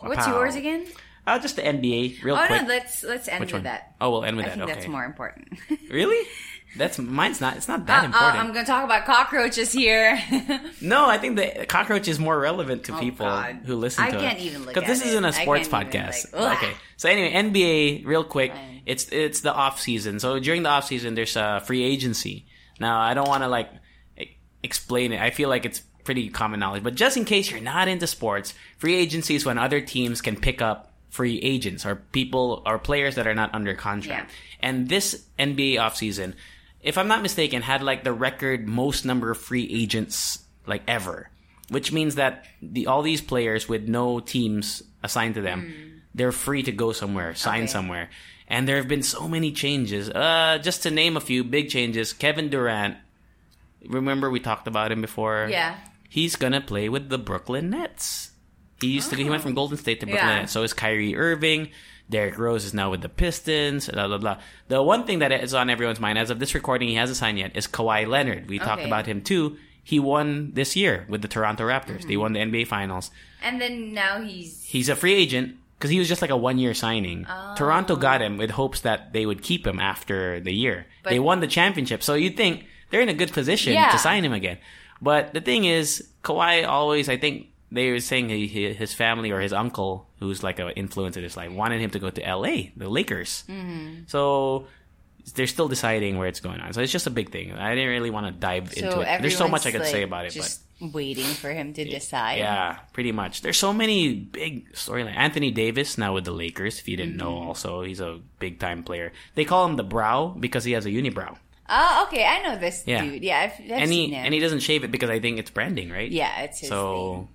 S2: What's yours again?
S1: Uh, just the NBA, real quick.
S2: Oh
S1: quick.
S2: no, let's let's end
S1: Which
S2: with
S1: one?
S2: that.
S1: Oh, we'll end with
S2: I
S1: that.
S2: think
S1: okay.
S2: that's more important. <laughs>
S1: Really? That's mine's not. It's not
S2: Uh,
S1: that
S2: uh,
S1: important.
S2: I'm going to talk about cockroaches here. <laughs>
S1: no, I think the cockroach is more relevant to
S2: Oh,
S1: people
S2: God.
S1: who listen
S2: I
S1: to
S2: can't
S1: it.
S2: even look
S1: because this isn't a sports
S2: can't even,
S1: podcast.
S2: like,
S1: okay, so anyway, NBA, real quick.
S2: Fine.
S1: It's it's the off season. So during the off season, there's a free agency. Now I don't want to like explain it. I feel like it's pretty common knowledge, but just in case you're not into sports, free agency is when other teams can pick up free agents or people or players that are not under contract. And this NBA offseason, if I'm not mistaken, had like the record most number of free agents like ever, which means that the all these players with no teams assigned to them, they're free to go somewhere, sign
S2: Okay.
S1: somewhere. And there have been so many changes. Uh, just to name a few big changes, Kevin Durant. Remember we talked about him before.
S2: yeah.
S1: He's gonna play with the Brooklyn Nets. He used to. He went from Golden State to Brooklyn
S2: Oh. Yeah.
S1: Nets. So is Kyrie Irving. Derrick Rose is now with the Pistons. Blah blah blah. The one thing that is on everyone's mind as of this recording, he hasn't signed yet, is Kawhi Leonard. We talked about him too. He won this year with the Toronto Raptors.
S2: Mm-hmm.
S1: They won the NBA Finals.
S2: And then now he's
S1: He's a free agent because he was just like a one year signing.
S2: Oh.
S1: Toronto got him with hopes that they would keep him after the year.
S2: But-
S1: they won the championship, so you'd think they're in a good position
S2: Yeah.
S1: to sign him again. But the thing is, Kawhi always, I think they were saying he, his family or his uncle, who's like an influence in his life, wanted him to go to LA, the Lakers.
S2: Mm-hmm.
S1: So they're still deciding where it's going on. So it's just a big thing. I didn't really want to dive into it. There's so much I could
S2: everyone's,
S1: say about it, but
S2: Just waiting for him to decide.
S1: yeah, pretty much. There's so many big storylines. Anthony Davis now with the Lakers. If you didn't know,
S2: Mm-hmm.
S1: also he's a big time player. They call him the Brow because he has a unibrow,
S2: Oh, okay. I know this
S1: Yeah.
S2: dude. Yeah, I've, I've
S1: and
S2: seen
S1: he and he doesn't shave it because I think it's branding, right?
S2: yeah, it's his
S1: So
S2: thing.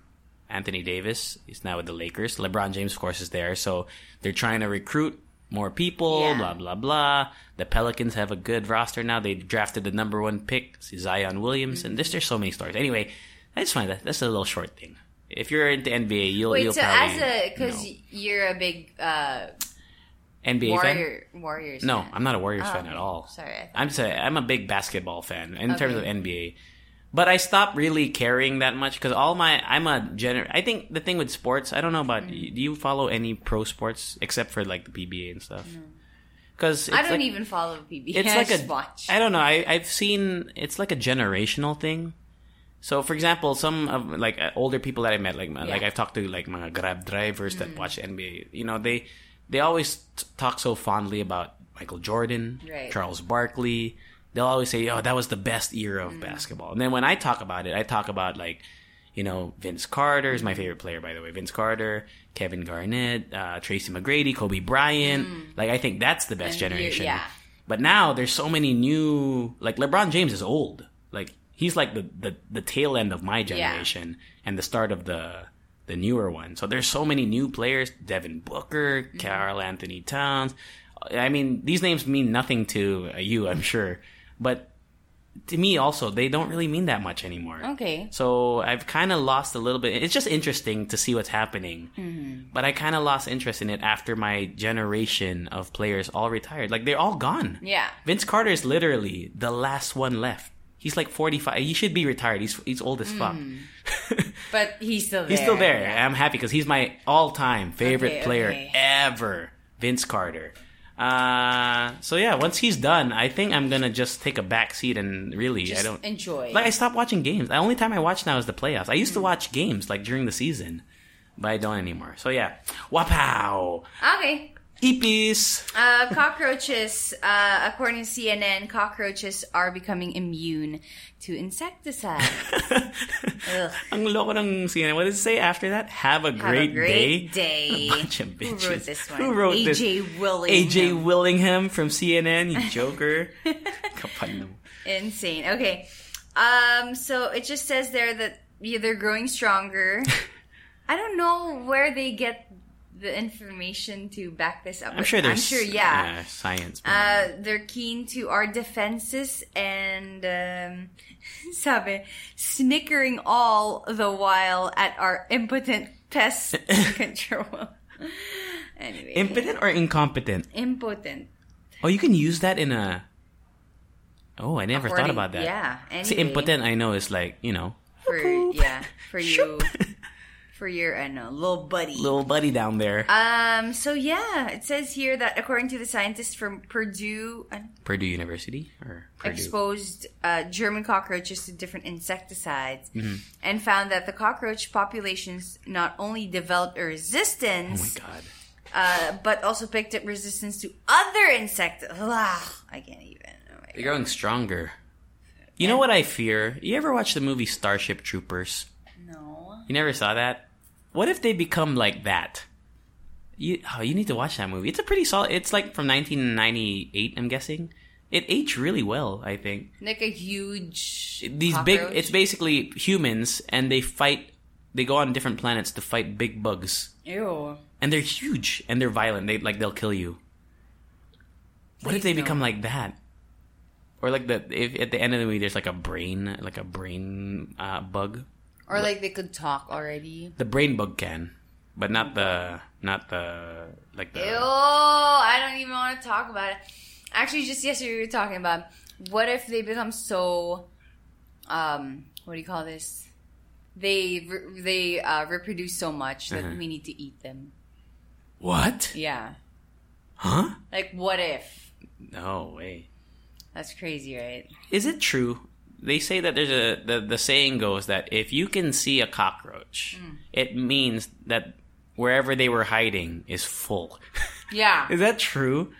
S1: Anthony Davis is now with the Lakers. LeBron James, of course, is there. So they're trying to recruit more people.
S2: Yeah.
S1: Blah blah blah. The Pelicans have a good roster now. They drafted the number one pick, Zion Williams, and this there's so many stories. Anyway, I just find that. That's a little short thing. If you're into NBA, you'll
S2: Wait,
S1: you'll
S2: so
S1: probably
S2: as a because
S1: know.
S2: you're a big uh,
S1: NBA fan.
S2: warrior Warriors.
S1: No,
S2: fan.
S1: I'm not a Warriors
S2: Oh,
S1: fan at all.
S2: Sorry,
S1: I'm a, I'm a big basketball fan in terms of NBA. But I stopped really caring that much because all my I'm a gener. I think the thing with sports, I don't know about
S2: Mm.
S1: Do you follow any pro sports except for like the PBA and stuff? Because
S2: I don't even follow PBA.
S1: It's
S2: I
S1: like
S2: just
S1: a.
S2: watch.
S1: I don't know. I I've seen it's like a generational thing. So, for example, some of like uh, older people that I met, like like I've talked to like mga grab drivers
S2: Mm.
S1: that watch NBA. You know, they they always t- talk so fondly about Michael Jordan,
S2: Right.
S1: Charles Barkley. They'll always say, "Oh, that was the best era
S2: Mm.
S1: of basketball." And then when I talk about it, I talk about like, You know, Vince Carter is my favorite player, by the way. Vince Carter, Kevin Garnett, uh, Tracy McGrady, Kobe Bryant. Like, I think that's the best
S2: Mm. And you-
S1: generation.
S2: yeah.
S1: But now there's so many new. Like LeBron James is old. Like he's like the the, the tail end of my generation and the start of the the newer one. So there's so many new players: Devin Booker,
S2: Mm-hmm.
S1: Karl-Anthony Towns. I mean, these names mean nothing to you, I'm sure, but to me also they don't really mean that much anymore.
S2: Okay.
S1: So I've kind of lost a little bit. It's just interesting to see what's happening.
S2: Mm-hmm.
S1: But I kind of lost interest in it after my generation of players all retired. Like they're all gone.
S2: Yeah.
S1: Vince Carter is literally the last one left. He's like 45. He should be retired. He's he's old as fuck. <laughs>
S2: But he's still there.
S1: he's still there.
S2: Yeah.
S1: I'm happy because he's my all-time favorite
S2: Okay,
S1: player
S2: okay.
S1: ever, Vince Carter. Uh, so yeah, once he's done, I think I'm gonna just take a back seat and really,
S2: Just
S1: I don't
S2: enjoy.
S1: like I stopped watching games. The only time I watch now is the playoffs. I used to watch games like during the season, but I don't anymore. So yeah, wapow,
S2: okay.
S1: Ipis.
S2: Uh, cockroaches, uh, according to CNN, cockroaches are becoming immune to insecticide. <laughs>
S1: Ang loko ng CNN. What does it say after that? Have a
S2: Have
S1: great,
S2: a great day.
S1: A bunch of bitches.
S2: Who wrote this one?
S1: Who wrote this?
S2: AJ Willingham.
S1: AJ Willingham from CNN, you joker. <laughs>
S2: Insane. Okay. Um, so it just says there that yeah, they're growing stronger. <laughs> I don't know where they get the information to back this up.
S1: I'm sure there's
S2: I'm sure, yeah.
S1: uh, science.
S2: Uh, they're keen to our defenses and um, <laughs> sabi, snickering all the while at our impotent pest <laughs> control. <laughs> anyway,
S1: Impotent or incompetent?
S2: impotent.
S1: Oh, you can use that in a. Oh, I never thought about that.
S2: Yeah.
S1: See, impotent, I know is like you know,
S2: for yeah for you for your I know little buddy.
S1: little buddy down there.
S2: Um. So yeah, it says here that according to the scientists from Purdue, uh,
S1: Purdue University or Purdue.
S2: exposed uh, German cockroaches to different insecticides
S1: Mm-hmm.
S2: and found that the cockroach populations not only developed a resistance.
S1: oh my god.
S2: uh, but also picked up resistance to other insect. Ugh, I can't even. Oh my
S1: They're growing stronger. You know what I fear? You ever watch the movie Starship Troopers?
S2: No.
S1: You never saw that? What if they become like that? You oh, you need to watch that movie. It's a pretty solid. It's like from 1998, I'm guessing. It aged really well, I think.
S2: Like a huge.
S1: These big it's basically humans and they fight they go on different planets to fight big bugs.
S2: Ew.
S1: And they're huge and they're violent. They like they'll kill you. What if they become like that? Or like the if at the end of the movie there's like a brain like a brain uh, bug.
S2: Or like they could talk already.
S1: The brain bug can, but not the not the like the
S2: Ew, I don't even want to talk about it. Actually, just yesterday we were talking about what if they become so, um, what do you call this? They re- they uh, reproduce so much that
S1: Uh-huh.
S2: we need to eat them.
S1: what?
S2: Yeah,
S1: Huh?
S2: like what if?
S1: No way.
S2: That's crazy, right?
S1: Is it true? They say that there's a the, the saying goes that if you can see a cockroach,
S2: Mm.
S1: it means that wherever they were hiding is full. <laughs>
S2: Yeah.
S1: is that true?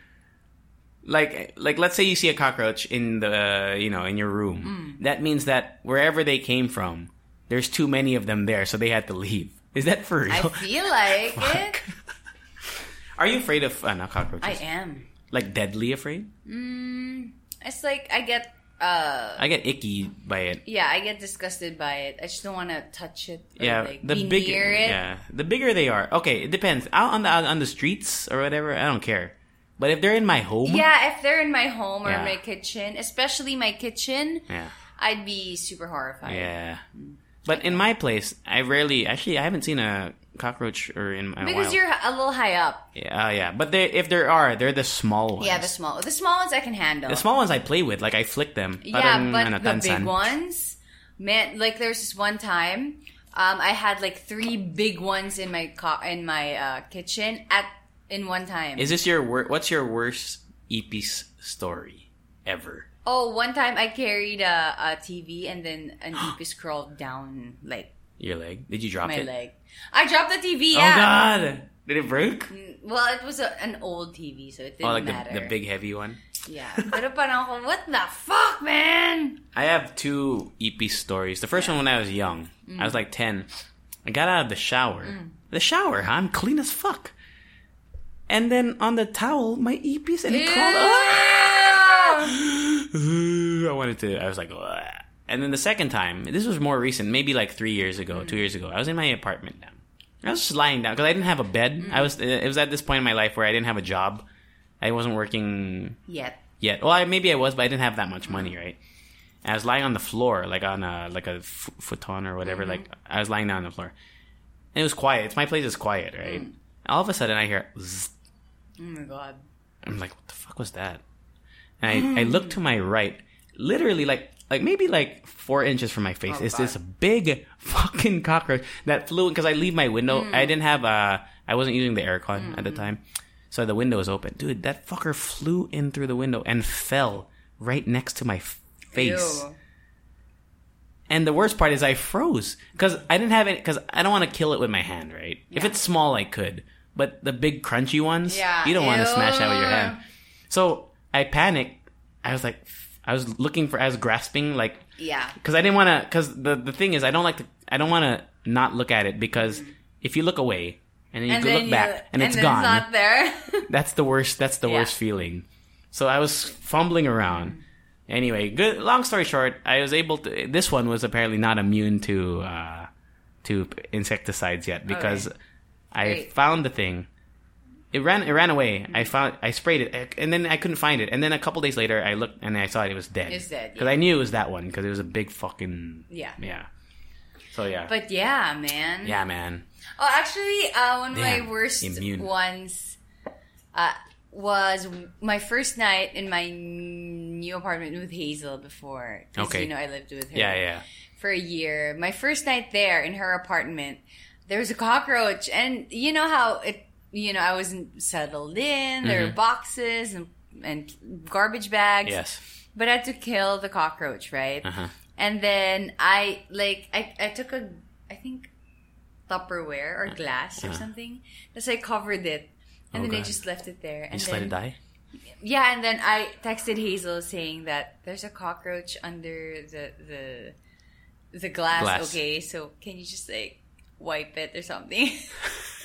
S1: Like like let's say you see a cockroach in the you know in your room.
S2: Mm.
S1: That means that wherever they came from, there's too many of them there, so they had to leave. Is that for real?
S2: I feel like <laughs> it. <laughs>
S1: Are you afraid of uh, cockroaches?
S2: I am.
S1: Like deadly afraid?
S2: Mm, it's like I get, uh,
S1: I get icky by it.
S2: yeah, I get disgusted by it. I just don't want to touch it. Or
S1: Yeah,
S2: like
S1: the
S2: be
S1: bigger,
S2: near it.
S1: yeah, the bigger they are. Okay, it depends. Out on the out on the streets or whatever, I don't care. But if they're in my home,
S2: Yeah, if they're in my home or
S1: Yeah.
S2: my kitchen, especially my kitchen,
S1: yeah,
S2: I'd be super horrified.
S1: yeah. But in my place, I rarely actually I haven't seen a cockroach or in a
S2: Because
S1: while.
S2: you're a little high up.
S1: yeah, uh, yeah. But they, if there are, they're the small ones.
S2: Yeah, the small, the small ones I can handle.
S1: The small ones I play with, like I flick them.
S2: yeah, but
S1: ano,
S2: the big ones, man, like there's this one time, um, I had like three big ones in my co- in my uh, kitchen at in one time.
S1: Is this your wor- What's your worst ipis story ever?
S2: oh, one time I carried a, a TV and then an ipis crawled down like
S1: Your leg? Did you drop it?
S2: my
S1: it?
S2: leg. I dropped the TV.
S1: Oh
S2: Yeah.
S1: God! Did it break?
S2: Mm, well, it was a, an old TV, so it didn't
S1: Oh, like the,
S2: matter.
S1: the big heavy one.
S2: Yeah. Pero parang ako, what the fuck, man?
S1: I have two ipis stories. The first one when I was young. I was like 10. I got out of the shower. Mm. The shower, huh? I'm clean as fuck. And then on the towel, my ipis and it crawled up. <gasps> I wanted to, I was like. And then the second time, this was more recent, maybe like three years ago, two years ago. I was in my apartment now. I was just lying down because I didn't have a bed. I was, it was at this point in my life where I didn't have a job. I wasn't working
S2: Yet.
S1: yet. Well, I, maybe I was, but I didn't have that much money, right? And I was lying on the floor, like on a like a f- futon or whatever. Like mm-hmm. I was lying down on the floor, and it was quiet. It's my place is quiet, right? Mm. All of a sudden, I hear. Zzz.
S2: Oh my god.
S1: I'm like, what the fuck was that? And I, I look <laughs> to my right, literally like like maybe like four inches from my face. is this big <laughs> fucking cockroach that flew in because I leave my window. I didn't have uh I wasn't using the aircon at the time, so the window was open. Dude, that fucker flew in through the window and fell right next to my face.
S2: Ew.
S1: And the worst part is I froze because I didn't have it because I don't want to kill it with my hand, right? If it's small, I could, but the big crunchy ones,
S2: Yeah.
S1: you don't want to smash that with your hand. So I panicked. I was like, I was looking for, I was grasping, like,
S2: Yeah.
S1: because I didn't want to. Because the the thing is, I don't like to. I don't want to not look at it because if you look away and then you
S2: And then
S1: look
S2: you,
S1: back and, it's gone,
S2: It's not there. <laughs>
S1: that's the worst. That's the
S2: Yeah.
S1: worst feeling. So I was fumbling around. Anyway, good. Long story short, I was able to. This one was apparently not immune to uh, to insecticides yet because I
S2: Great.
S1: found the thing. It ran. It ran away. I found. I sprayed it, and then I couldn't find it. And then a couple days later, I looked and I saw it. It was dead.
S2: It's dead,
S1: Because
S2: yeah.
S1: I knew it was that one because it was a big fucking.
S2: Yeah.
S1: Yeah. So yeah.
S2: but yeah, man.
S1: yeah, man.
S2: Oh, actually, uh, one of
S1: Damn,
S2: my worst
S1: immune.
S2: ones uh, was my first night in my new apartment with Hazel before.
S1: Okay.
S2: You know, I lived with her
S1: Yeah, yeah.
S2: for a year. My first night there in her apartment, there was a cockroach. And you know how it, you know, I wasn't settled in. There
S1: Mm-hmm.
S2: were boxes and, and garbage bags.
S1: Yes.
S2: But I had to kill the cockroach, right?
S1: Uh-huh.
S2: And then I like I, I took a I think Tupperware or glass or something. Just I covered it. And
S1: Uh-huh. Oh,
S2: then I just left it there. And
S1: You just
S2: then,
S1: let it die.
S2: Yeah, and then I texted Hazel saying that there's a cockroach under the the the glass.
S1: Glass.
S2: Okay, so can you just like wipe it or something? <laughs>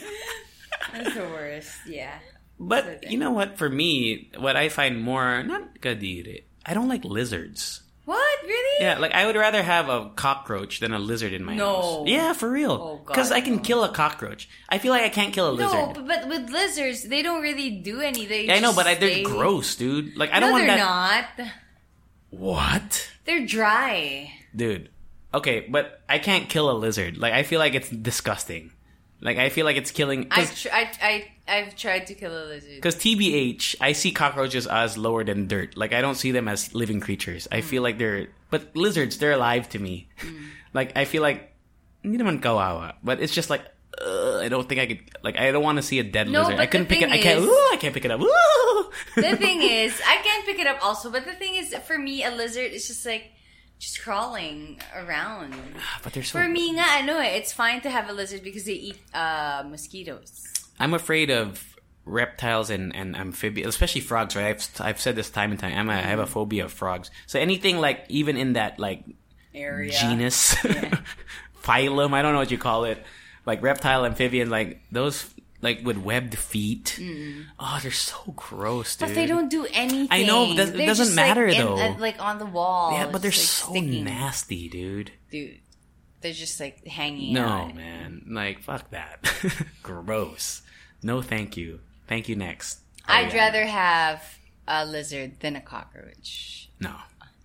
S2: <laughs> That's the worst. Yeah.
S1: But
S2: Okay.
S1: you know what? For me, what I find more not kadire, I don't like lizards.
S2: What really?
S1: Yeah, like I would rather have a cockroach than a lizard in my
S2: No.
S1: house. Yeah, for real.
S2: Oh, God,
S1: Because I can
S2: no.
S1: kill a cockroach. I feel like I can't kill a lizard.
S2: but, but with lizards, they don't really do anything.
S1: Yeah, I know, but I, they're gross, dude. Like I
S2: no,
S1: don't want
S2: they're
S1: that.
S2: not.
S1: What,
S2: They're dry.
S1: dude? Okay, but I can't kill a lizard. Like I feel like it's disgusting. Like I feel like it's killing.
S2: I've tr- I, I I've tried to kill a lizard.
S1: Because TBH, I see cockroaches as lower than dirt. Like I don't see them as living creatures. I feel like they're, but lizards, they're alive to me. Like I feel like hindi naman kawawa, but it's just like uh, I don't think I could. Like I don't want to see a dead
S2: No,
S1: lizard. I couldn't pick it.
S2: thing
S1: I can't.
S2: is-
S1: Ooh, I can't pick it up. Ooh.
S2: The thing <laughs> is, I can't pick it up also, but the thing is, for me, a lizard is just like just crawling around. <sighs>
S1: but they're so.
S2: For me, nga, ano eh, it's fine to have a lizard because they eat uh, mosquitoes.
S1: I'm afraid of reptiles and, and amphibians, especially frogs. Right? I've I've said this time and time. I'm a, I have a phobia of frogs. So anything like even in that like
S2: Area.
S1: genus, <laughs> phylum. I don't know what you call it. Like reptile, amphibian, like those, like with webbed feet. Oh, they're so gross, dude.
S2: But they don't do anything.
S1: I know, that- it doesn't
S2: just, like,
S1: matter,
S2: in-
S1: though.
S2: uh, like on the wall.
S1: Yeah, but they're
S2: like,
S1: so
S2: sticking.
S1: nasty, dude.
S2: Dude, they're just like hanging
S1: No,
S2: out.
S1: man. Like, fuck that. <laughs> Gross. No, thank you. Thank you. Next.
S2: I'd
S1: Ariana.
S2: rather have a lizard than a cockroach
S1: No.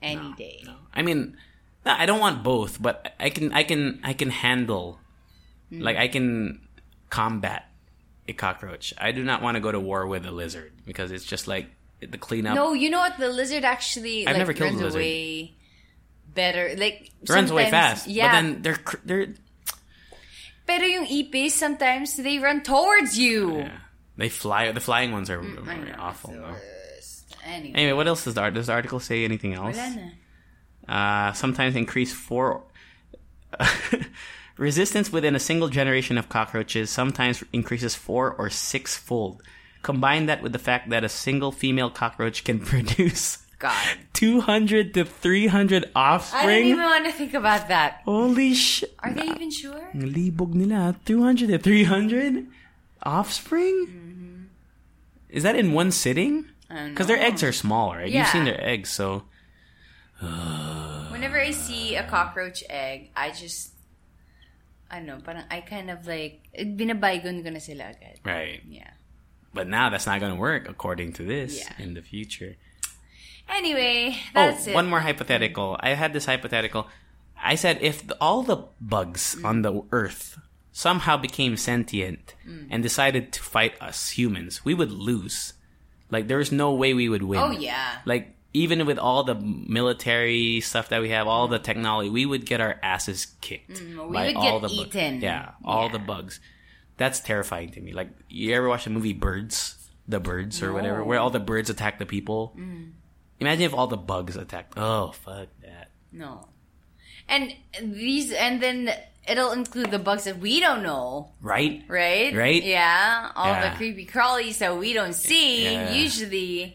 S2: any day. No.
S1: I mean, no, I don't want both, but I can, I can, I can handle, like, I can combat a cockroach. I do not want to go to war with a lizard because it's just like the cleanup.
S2: No, you know what? The lizard actually
S1: I've
S2: like,
S1: never killed a
S2: runs
S1: lizard.
S2: away better. Like
S1: it runs away fast.
S2: Yeah,
S1: But then they're, they're,
S2: pero yung ipis sometimes they run towards you.
S1: yeah, they fly. The flying ones are,
S2: Mm,
S1: awful. no?
S2: Anyway,
S1: Anyway, what else does the, does the article say? Anything else? Uh, sometimes increase four. <laughs> <laughs> Resistance within a single generation of cockroaches sometimes increases four or six fold. Combine that with the fact that a single female cockroach can <laughs> produce
S2: God.
S1: 200 to 300 offspring.
S2: I don't even want to think about that.
S1: Holy shit.
S2: Are they even sure?
S1: Libog nila. 200 to 300 offspring? Mm-hmm. Is that in one sitting? Because their eggs are small, right? You've seen their eggs, so.
S2: Whenever I see a cockroach egg, I just, I don't know, parang I kind of like, binabaygon ko na sila agad.
S1: Right.
S2: Yeah.
S1: But now that's not going to work according to this
S2: Yeah.
S1: in the future.
S2: Anyway, that's
S1: oh,
S2: it.
S1: one more hypothetical. I had this hypothetical. I said if the, all the bugs
S2: Mm.
S1: on the earth somehow became sentient
S2: Mm.
S1: and decided to fight us humans, we would lose. Like there is no way we would win.
S2: Oh, yeah.
S1: Like even with all the military stuff that we have, all the technology, we would get our asses kicked.
S2: Mm, we
S1: by
S2: would
S1: all
S2: get
S1: the bu- yeah, all
S2: Yeah.
S1: the bugs. That's terrifying to me. Like you ever watch the movie Birds? The birds or whatever, where all the birds attack the people.
S2: Mm.
S1: Imagine if all the bugs attacked. Oh fuck that.
S2: No. And these, and then it'll include the bugs that we don't know,
S1: Right?
S2: right?
S1: Right?
S2: Yeah. All
S1: Yeah.
S2: the creepy crawlies that we don't see,
S1: Yeah.
S2: usually.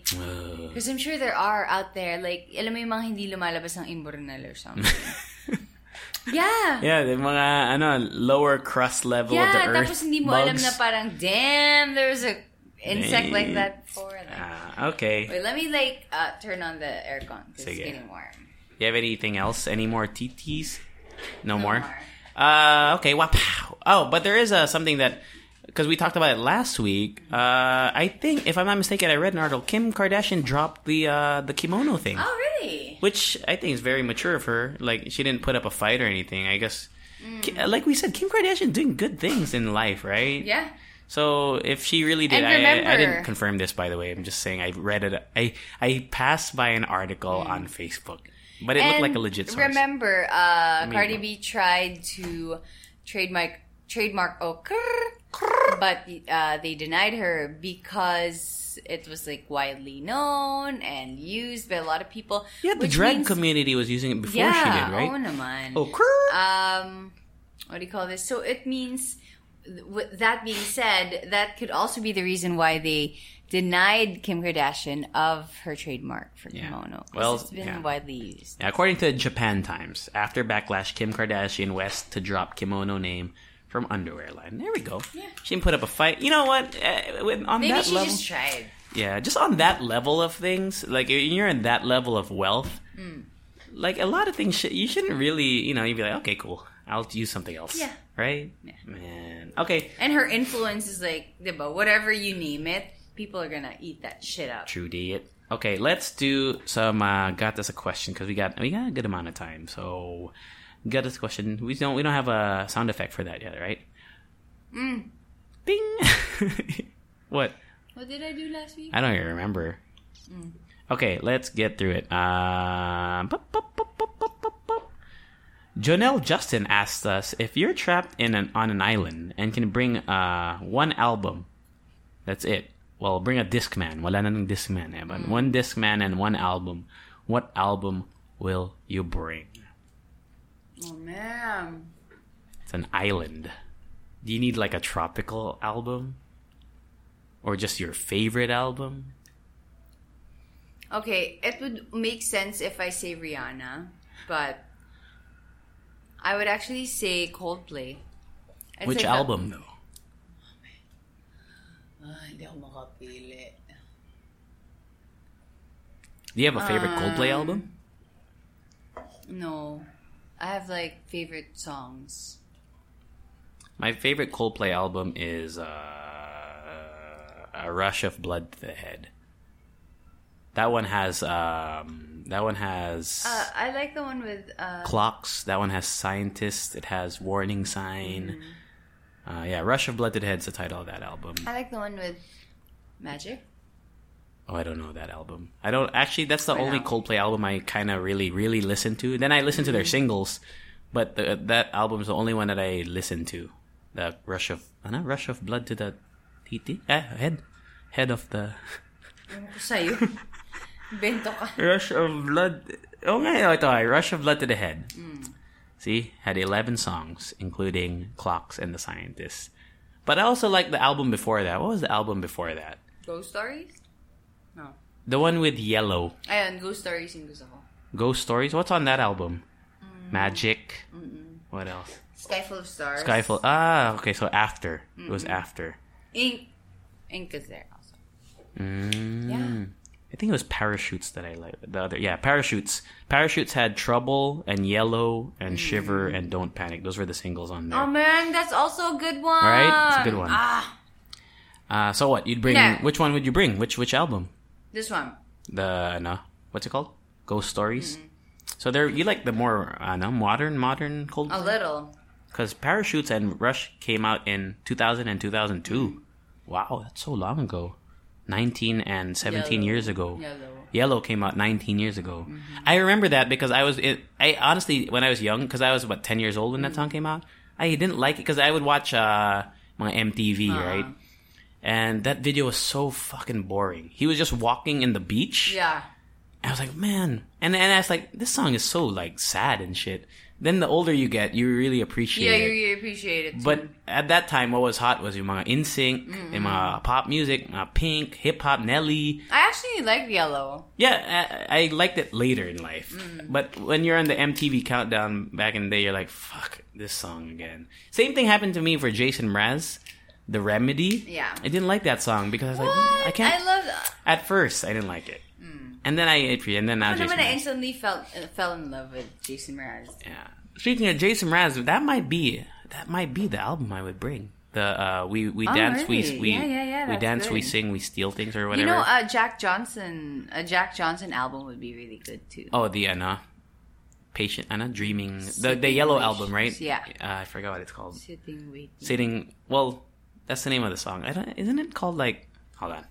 S2: Because I'm sure there are out there, like, alam mo yung mga hindi lumalabas ng imbornal or something. <laughs> yeah.
S1: yeah, the mga ano lower crust level of the
S2: Yeah,
S1: earth.
S2: tapos hindi mo alam
S1: bugs.
S2: na parang, damn, there's a insect like that before. Like,
S1: Ah, okay.
S2: wait, let me like uh, turn on the aircon because it's getting warm.
S1: You have anything else? Any more TTs? No,
S2: No
S1: more.
S2: more.
S1: Uh, okay. Wow. Oh, but there is uh, something that because we talked about it last week. Uh, I think, if I'm not mistaken, I read an article. Kim Kardashian dropped the uh, the kimono thing,
S2: Oh, really?
S1: which I think is very mature of her. Like she didn't put up a fight or anything. I guess,
S2: Mm.
S1: Like we said, Kim Kardashian doing good things in life, right?
S2: Yeah.
S1: So if she really did, I, I, I didn't confirm this by the way. I'm just saying I read it. I I passed by an article
S2: Mm.
S1: on Facebook, but it looked like a legit source.
S2: Remember, uh, Cardi B tried to trademark trademark Okurrr, but uh, they denied her because it was like widely known and used by a lot of people.
S1: yeah, the drag
S2: means-
S1: community was using it before
S2: yeah,
S1: she did, right?
S2: oo naman.
S1: Oh, crrr.
S2: um, what do you call this? So it means, with that being said, that could also be the reason why they denied Kim Kardashian of her trademark for
S1: Yeah.
S2: kimono.
S1: Well,
S2: it's been
S1: yeah.
S2: widely used.
S1: According to Japan Times, after backlash, Kim Kardashian West to drop kimono name from underwear line. There we go.
S2: Yeah.
S1: She didn't put up a fight. You know what? Uh, with- on
S2: Maybe
S1: that
S2: she
S1: level,
S2: just tried.
S1: yeah, just on that level of things, like you're in that level of wealth,
S2: Mm.
S1: like a lot of things, sh- you shouldn't really, you know, you'd be like, okay, cool, I'll use something else.
S2: Yeah.
S1: Right. Yeah. Man. Okay.
S2: And her influence is like, whatever you name it, people are gonna eat that shit up.
S1: True idiot. Okay, let's do some. Uh, got us a question because we got we got a good amount of time. So, got us a question. We don't we don't have a sound effect for that yet, right?
S2: Mm.
S1: Bing. <laughs> what?
S2: What did I do last week?
S1: I don't even remember. Okay, let's get through it. Um, bup. Jonelle Justin asked us if you're trapped in an on an island and can bring uh one album. That's it. Well, bring a Discman. Wala na ng Discman eh. But one Discman and one album. What album will you bring?
S2: Oh man.
S1: It's an island. Do you need like a tropical album? Or just your favorite album?
S2: Okay, it would make sense if I say Rihanna, but I would actually say Coldplay. I'd
S1: Which
S2: say
S1: album though?
S2: Hindi ako makapili.
S1: Do you have a favorite Coldplay
S2: Um,
S1: album?
S2: No. I have like favorite songs.
S1: My favorite Coldplay album is uh, A Rush of Blood to the Head. That one has um, that one has
S2: Uh, I like the one with uh,
S1: clocks. That one has scientists. It has warning sign. Uh, yeah, Rush of Blood to the Head's the title of that album.
S2: I like the one with Magic.
S1: Oh, I don't know that album. I don't actually. That's the only? Coldplay album I kind of really, really listen to. Then I listen to their
S2: Mm-hmm.
S1: singles, but the, that album is the only one that I listen to. The Rush of, ano? Rush of Blood to the titi, eh, head, head of the <laughs>
S2: sa'yo. <laughs> Bento ka.
S1: Rush of Blood. Oh nga, ito ay Rush of Blood to the Head. See, had 11 songs, including Clocks and the Scientists. But I also like the album before that. What was the album before that?
S2: Ghost Stories? No.
S1: The one with Yellow.
S2: Ayun, Ghost Stories yung gusto ko.
S1: Ghost Stories. What's on that album?
S2: Mm.
S1: Magic. What else?
S2: Sky Full of Stars.
S1: Skyfall. Ah, okay. So after it was after.
S2: Ink. Ink is there also.
S1: Mm.
S2: Yeah.
S1: I think it was Parachutes that I like. The other, yeah, Parachutes. Parachutes had Trouble and Yellow and Shiver and Don't Panic. Those were the singles on there.
S2: Mm. Oh man, that's also a good one.
S1: Right? It's a good one.
S2: Ah,
S1: Uh, so what? You'd bring
S2: Yeah.
S1: which one would you bring? Which which album?
S2: this one.
S1: The no, what's it called? Ghost Stories.
S2: Mm-hmm.
S1: So there, you like the more uh, no, modern modern
S2: cold
S1: A
S2: little.
S1: because Parachutes and Rush came out in 2000 and 2002.
S2: Mm-hmm.
S1: Wow, that's so long ago. 19 and 17
S2: Yellow.
S1: years ago.
S2: Yellow.
S1: Yellow came out 19 years ago.
S2: Mm-hmm.
S1: I remember that because I was it, I honestly when I was young because I was about 10 years old when that
S2: Mm-hmm.
S1: song came out. I didn't like it because I would watch uh my MTV
S2: Uh-huh.
S1: right, and that video was so fucking boring. He was just walking in the beach.
S2: Yeah.
S1: I was like, man, and and I was like, this song is so like sad and shit. Then the older you get, you really appreciate
S2: Yeah,
S1: it.
S2: you, you appreciate it. Too.
S1: But at that time, what was hot was yung mga NSYNC, yung mga pop music, mga Pink, hip hop, Nelly.
S2: I actually like Yellow.
S1: Yeah, I, I liked it later in life.
S2: Mm.
S1: But when you're on the MTV countdown back in the day, you're like, fuck this song again. Same thing happened to me for Jason Mraz, The Remedy.
S2: Yeah.
S1: I didn't like that song because I was
S2: What?
S1: like, I can't.
S2: I love that.
S1: at first, I didn't like it. And then I, and then now
S2: Ako
S1: Jason
S2: naman, I instantly felt uh, fell in love with Jason Mraz.
S1: Yeah. Speaking of Jason Mraz, that might be that might be the album I would bring. The uh, we we
S2: Oh,
S1: dance,
S2: really?
S1: we we
S2: Yeah, yeah, yeah,
S1: we dance, we sing, we steal things or whatever.
S2: You know, uh, Jack Johnson, a Jack Johnson album would be really good too.
S1: oh, the Anna, patient Anna, dreaming, the the yellow album, right?
S2: Yeah.
S1: Uh, I forgot what it's called.
S2: Sitting waiting.
S1: Sitting. Well, that's the name of the song. I don't, isn't it called like? Hold on.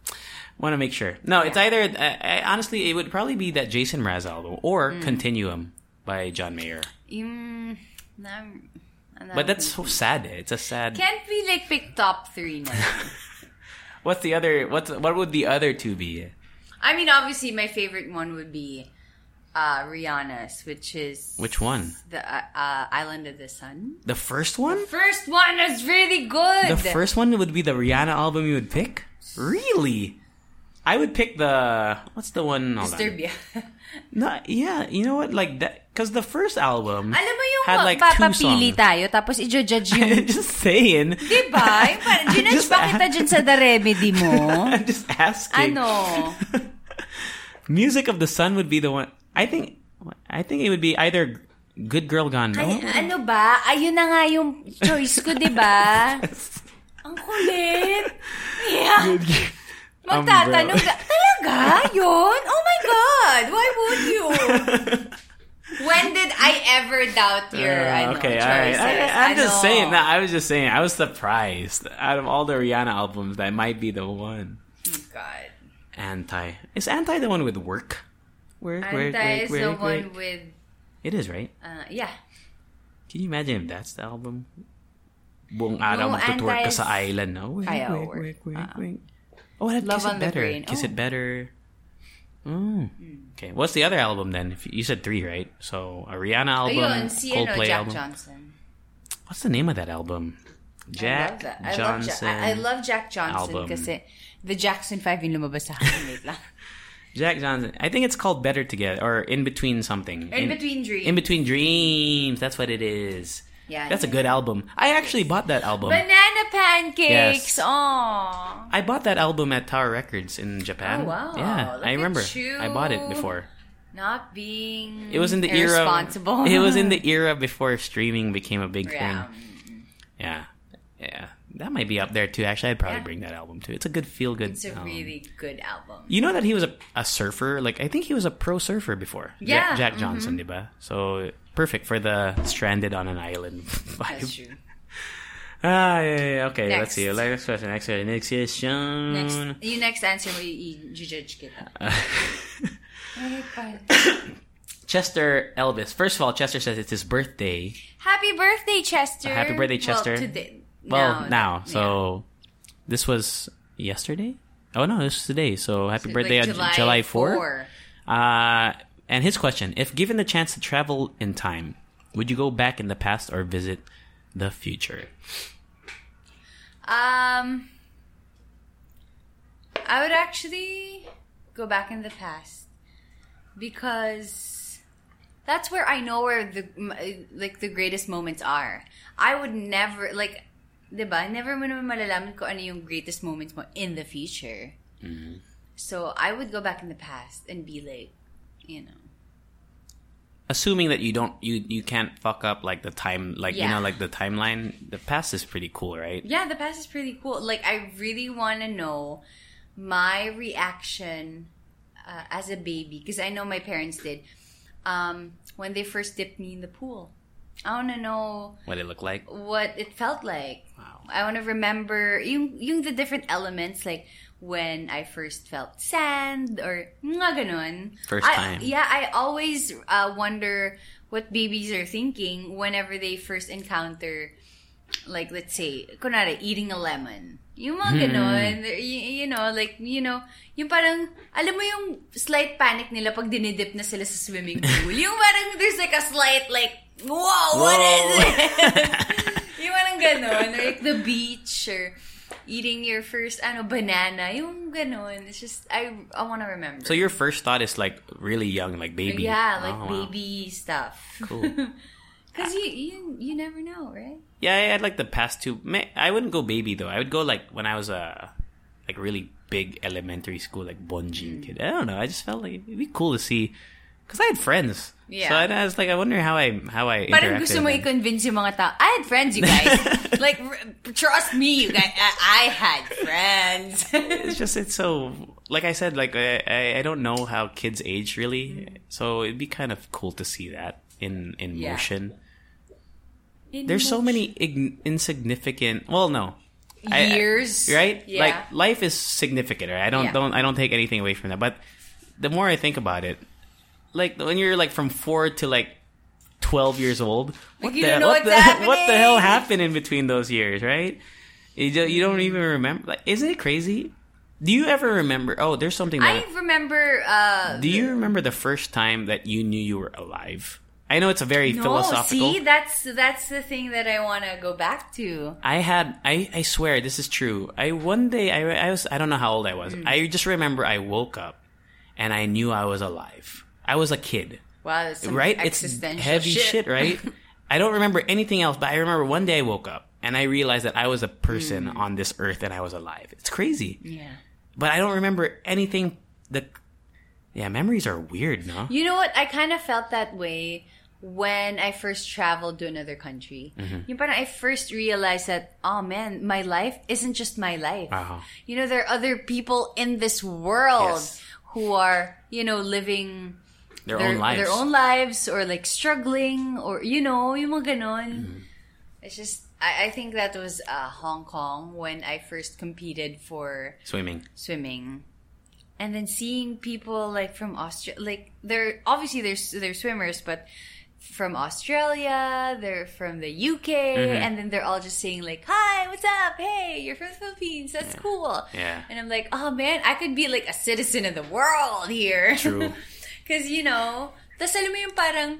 S1: Want to make sure. No, it's either. I, I, honestly, it would probably be that Jason Mraz album or
S2: Mm.
S1: Continuum by John Mayer.
S2: Mm, ano-
S1: But that's so sad. It's a sad.
S2: Can't we like pick top three now? <laughs>
S1: What's the other? What's what would the other two be?
S2: I mean, obviously, my favorite one would be uh, Rihanna's, which is
S1: Which one?
S2: the uh, uh, Island of the Sun.
S1: The first one?
S2: First one is really good.
S1: The first one would be the Rihanna album you would pick? Really? I would pick the what's the one? Hold.
S2: Disturbia. <laughs>
S1: No, yeah, you know what? Like that because the first album
S2: Alam mo yung
S1: had like two songs.
S2: tayo, tapos i-judge yung... <laughs>
S1: just saying.
S2: diba? Yung parang, <laughs> ginudge pa kita dyan sa The Remedy mo?
S1: I'm just asking.
S2: ano?
S1: Music of the Sun would be the one. I think. I think it would be either Good Girl Gone.
S2: Ay,
S1: No?
S2: ano ba? Ayun na nga yung choice ko, di ba? Ang kulit. Yeah. Magtatanong ka, talaga? Yun? Oh my God! Why would you? <laughs> When did I ever doubt your
S1: Uh,
S2: ano,
S1: okay, all
S2: choices?
S1: right. I, am just saying that. I was just saying. I was surprised. Out of all the Rihanna albums, that might be the one.
S2: Oh God.
S1: Anti. Is Anti the one with work? Work, work,
S2: Anti
S1: work,
S2: is the
S1: work,
S2: one
S1: work.
S2: with,
S1: It is, right?
S2: uh, yeah.
S1: Can you imagine if that's the album? Buong araw
S2: No,
S1: magtutwerk ka sa island, no? Work, work,
S2: work.
S1: work, work,
S2: Uh-uh.
S1: work. Oh, that
S2: Love
S1: Kiss It
S2: the
S1: Better.
S2: Brain.
S1: Kiss
S2: Oh.
S1: It Better. Mm. Okay, what's the other album then? If you, said three, right? So a Rihanna album,
S2: Ayun, si ano,
S1: Coldplay
S2: Jack
S1: album.
S2: Johnson.
S1: What's the name of that album? Jack
S2: I love that. I
S1: Johnson.
S2: Love Ja- I, love Jack Johnson because the Jackson 5 yung lumabas sa akin.
S1: Jack Johnson. I think it's called Better Together or In Between something.
S2: In Between Dreams.
S1: In Between Dreams. That's what it is.
S2: Yeah,
S1: That's a good album. I actually bought that album.
S2: Banana pancakes!
S1: Yes.
S2: Aww.
S1: I bought that album at Tower Records in Japan.
S2: Oh, wow.
S1: Yeah,
S2: Look
S1: I remember.
S2: you.
S1: I bought it before.
S2: Not being
S1: It was in the era.
S2: irresponsible. <laughs>
S1: It was in the <laughs> era before streaming became a big
S2: Yeah.
S1: thing. Yeah. That might be up there too. Actually, I'd probably
S2: Yeah.
S1: bring that album too. It's a good feel good.
S2: It's a really good album.
S1: You know that he was a, a surfer. Like I think he was a pro surfer before.
S2: Yeah,
S1: Jack, Jack Johnson, diba? So perfect for the stranded on an island <laughs> vibe.
S2: That's true.
S1: Ah, yeah, yeah. Okay, let's
S2: Next.
S1: see. Next question. Next question. Next question.
S2: Next, yung next answer mo, i- i-judge kita.
S1: Chester Elvis. First of all, Chester says it's his birthday.
S2: Happy birthday, Chester!
S1: Happy birthday, Chester.
S2: Well, today.
S1: Well, now.
S2: yeah.
S1: So this was yesterday. Oh no, this was today. So happy
S2: Like
S1: birthday on
S2: July,
S1: July 4.
S2: 4.
S1: Uh, and his question: If given the chance to travel in time, Would you go back in the past or visit the future?
S2: Um, I would actually go back in the past because that's where I know where the like the greatest moments are. I would never like, 'di ba? Never mo naman malalaman kung ano yung greatest moments mo in the future. So I would go back in the past and be like, you know,
S1: Assuming that you don't, you you can't fuck up like the time, like you know, like the timeline. The past is pretty cool, right?
S2: Yeah, the past is pretty cool. Like, I really want to know my reaction uh, as a baby because I know my parents did um, when they first dipped me in the pool. I want to know
S1: What it looked like.
S2: what it felt like.
S1: Wow.
S2: I want to remember yung, yung the different elements like when I first felt sand or nga ganun.
S1: First
S2: I-
S1: time.
S2: yeah, I always uh, wonder what babies are thinking whenever they first encounter like let's say kunwari eating a lemon. Yung
S1: Hmm.
S2: mga ganun, y- you know, like, you know, yung parang, alam mo yung slight panic nila pag dinidip na sila sa swimming pool. yung parang there's like a slight like, whoa, what is
S1: Whoa.
S2: it? <laughs> yung parang ganun, or like the beach, or eating your first, ano, banana, yung ganun. It's just, I, I want to remember.
S1: So your first thought is like really young, like baby.
S2: Yeah, like
S1: Oh, wow.
S2: baby stuff.
S1: Cool. <laughs>
S2: Because you, you, you never know, right?
S1: Yeah, I had like the past two. I wouldn't go baby though. I would go like when I was a like really big elementary school, like
S2: Mm.
S1: Kid. I don't know. I just felt like it'd be cool to see because I had friends.
S2: Yeah.
S1: So I, I was like, I wonder how I how I
S2: Parang gusto mo i-convince yung mga tao. I had friends, you guys. <laughs> like, r- trust me, you guys. I, I had friends. <laughs>
S1: It's just it's so like I said, like I I- I don't know how kids age really, so it'd be kind of cool to see that in in
S2: Yeah.
S1: motion. There's so many ig- insignificant. Well, no. I- I-
S2: Years.
S1: right?
S2: Yeah.
S1: Like life is significant, right? I don't
S2: Yeah.
S1: don't I don't take anything away from that. But the more I think about it, like when you're like from four to like twelve years old, what
S2: you
S1: the
S2: don't know
S1: what the what the hell happened in between those years, right? You don't, you don't even remember. Like, isn't it crazy? Do you ever remember? Oh, there's something that.
S2: I remember, uh,
S1: do you remember the first time that you knew you were alive? I know it's a very
S2: no,
S1: philosophical.
S2: see, that's, that's the thing that I want to go back to.
S1: I had I I swear this is true. I one day I I was I don't know how old I was.
S2: Hmm.
S1: I just remember I woke up and I knew I was alive. I was a kid,
S2: Wow,
S1: right? It's
S2: existential
S1: heavy shit, right? <laughs> I don't remember anything else, but I remember one day I woke up and I realized that I was a person
S2: Hmm.
S1: on this earth and I was alive. It's crazy,
S2: yeah.
S1: but I don't remember anything. The yeah, memories are weird, no?
S2: You know what? I kind of felt that way when I first traveled to another country.
S1: Mm-hmm.
S2: Yung parang I first realized that, oh man, my life isn't just my life.
S1: Uh-huh.
S2: You know, there are other people in this world
S1: Yes.
S2: who are, you know, living
S1: Their own lives.
S2: their own lives or like struggling or, you know, yung mga ganon.
S1: Mm-hmm.
S2: It's just, I, I think that was uh, Hong Kong when I first competed for
S1: Swimming.
S2: swimming and then seeing people like from Australia like they're obviously there's they're swimmers but from Australia they're from the UK
S1: Mm-hmm.
S2: and then they're all just saying like hi what's up hey you're from the Philippines that's cool
S1: Yeah.
S2: and I'm like oh man I could be like a citizen of the world here
S1: True. <laughs>
S2: because you know tas alam mo yung parang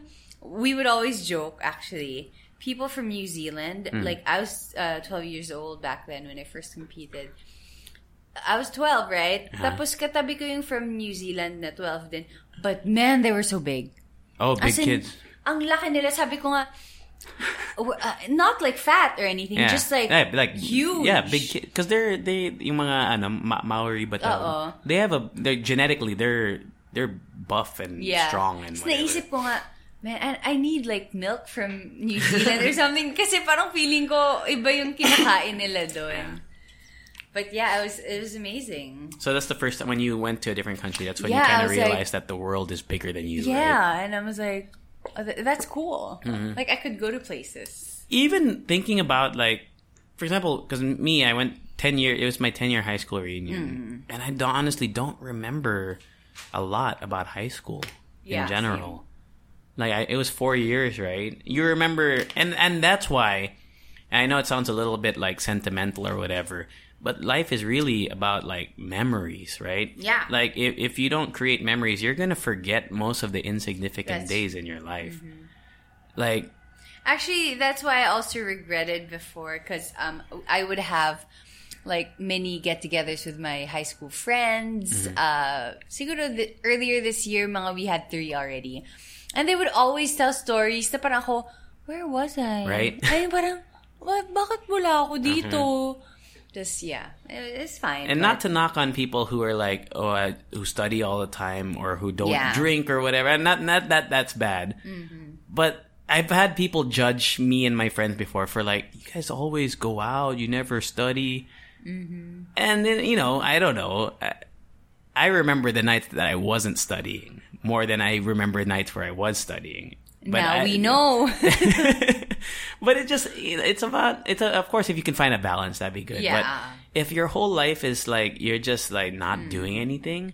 S2: we would always joke actually people from New Zealand
S1: Mm.
S2: like I was uh, 12 years old back then when I first competed I was 12, right?
S1: Uh-huh.
S2: Tapos katabi ko yung from New Zealand na 12 din. But man, they were so big.
S1: Oh, big
S2: in,
S1: kids.
S2: Ang laki nila. Sabi ko nga, uh, not like fat or anything,
S1: Yeah.
S2: just like,
S1: Yeah, like
S2: huge.
S1: Yeah, big kids. Because they're they yung mga ano Ma- Maori but
S2: Oo.
S1: they have a they're genetically they're they're buff and
S2: Yeah.
S1: strong and whatever.
S2: naisip ko nga, man, I, I need like milk from New Zealand or something. <laughs> Kasi parang feeling ko, iba yung kinakain nila doon. But yeah, it was, it was amazing.
S1: So that's the first time when you went to a different country. That's when
S2: Yeah,
S1: you kind of
S2: was like-
S1: realized that the world is bigger than you.
S2: Yeah,
S1: right?
S2: and I was like, oh, th- that's cool.
S1: Mm-hmm.
S2: Like I could go to places.
S1: Even thinking about like, for example, because me, I went ten year. It was my ten year high school reunion, and I don't, honestly don't remember a lot about high school in
S2: Yeah,
S1: general. Like I, it was four years, right? You remember, and and that's why. And I know it sounds a little bit like sentimental or whatever, but life is really about like memories, right?
S2: Yeah.
S1: Like if if you don't create memories, you're gonna forget most of the insignificant
S2: That's-
S1: days in your life. Like
S2: Actually, that's why I also regretted before because um, I would have like many get-togethers with my high school friends. Uh, siguro th- earlier this year, mga we had three already, and they would always tell stories. Na parang ako, where was I?
S1: Right. <laughs>
S2: Ay, parang, what, bakit wala ako dito? Just yeah, it's fine.
S1: And
S2: but-
S1: not to knock on people who are like, oh, uh, who study all the time or who don't
S2: Yeah.
S1: drink or whatever. And not, not that that's bad. But I've had people judge me and my friends before for like, you guys always go out, you never study. And then, you know, I don't know. I, remember the nights that I wasn't studying more than I remember nights where I was studying. But
S2: now
S1: I-
S2: we know. <laughs> <laughs>
S1: but it just it's about it's a, of course if you can find a balance that'd be good
S2: Yeah.
S1: but if your whole life is like you're just like not
S2: Mm.
S1: doing anything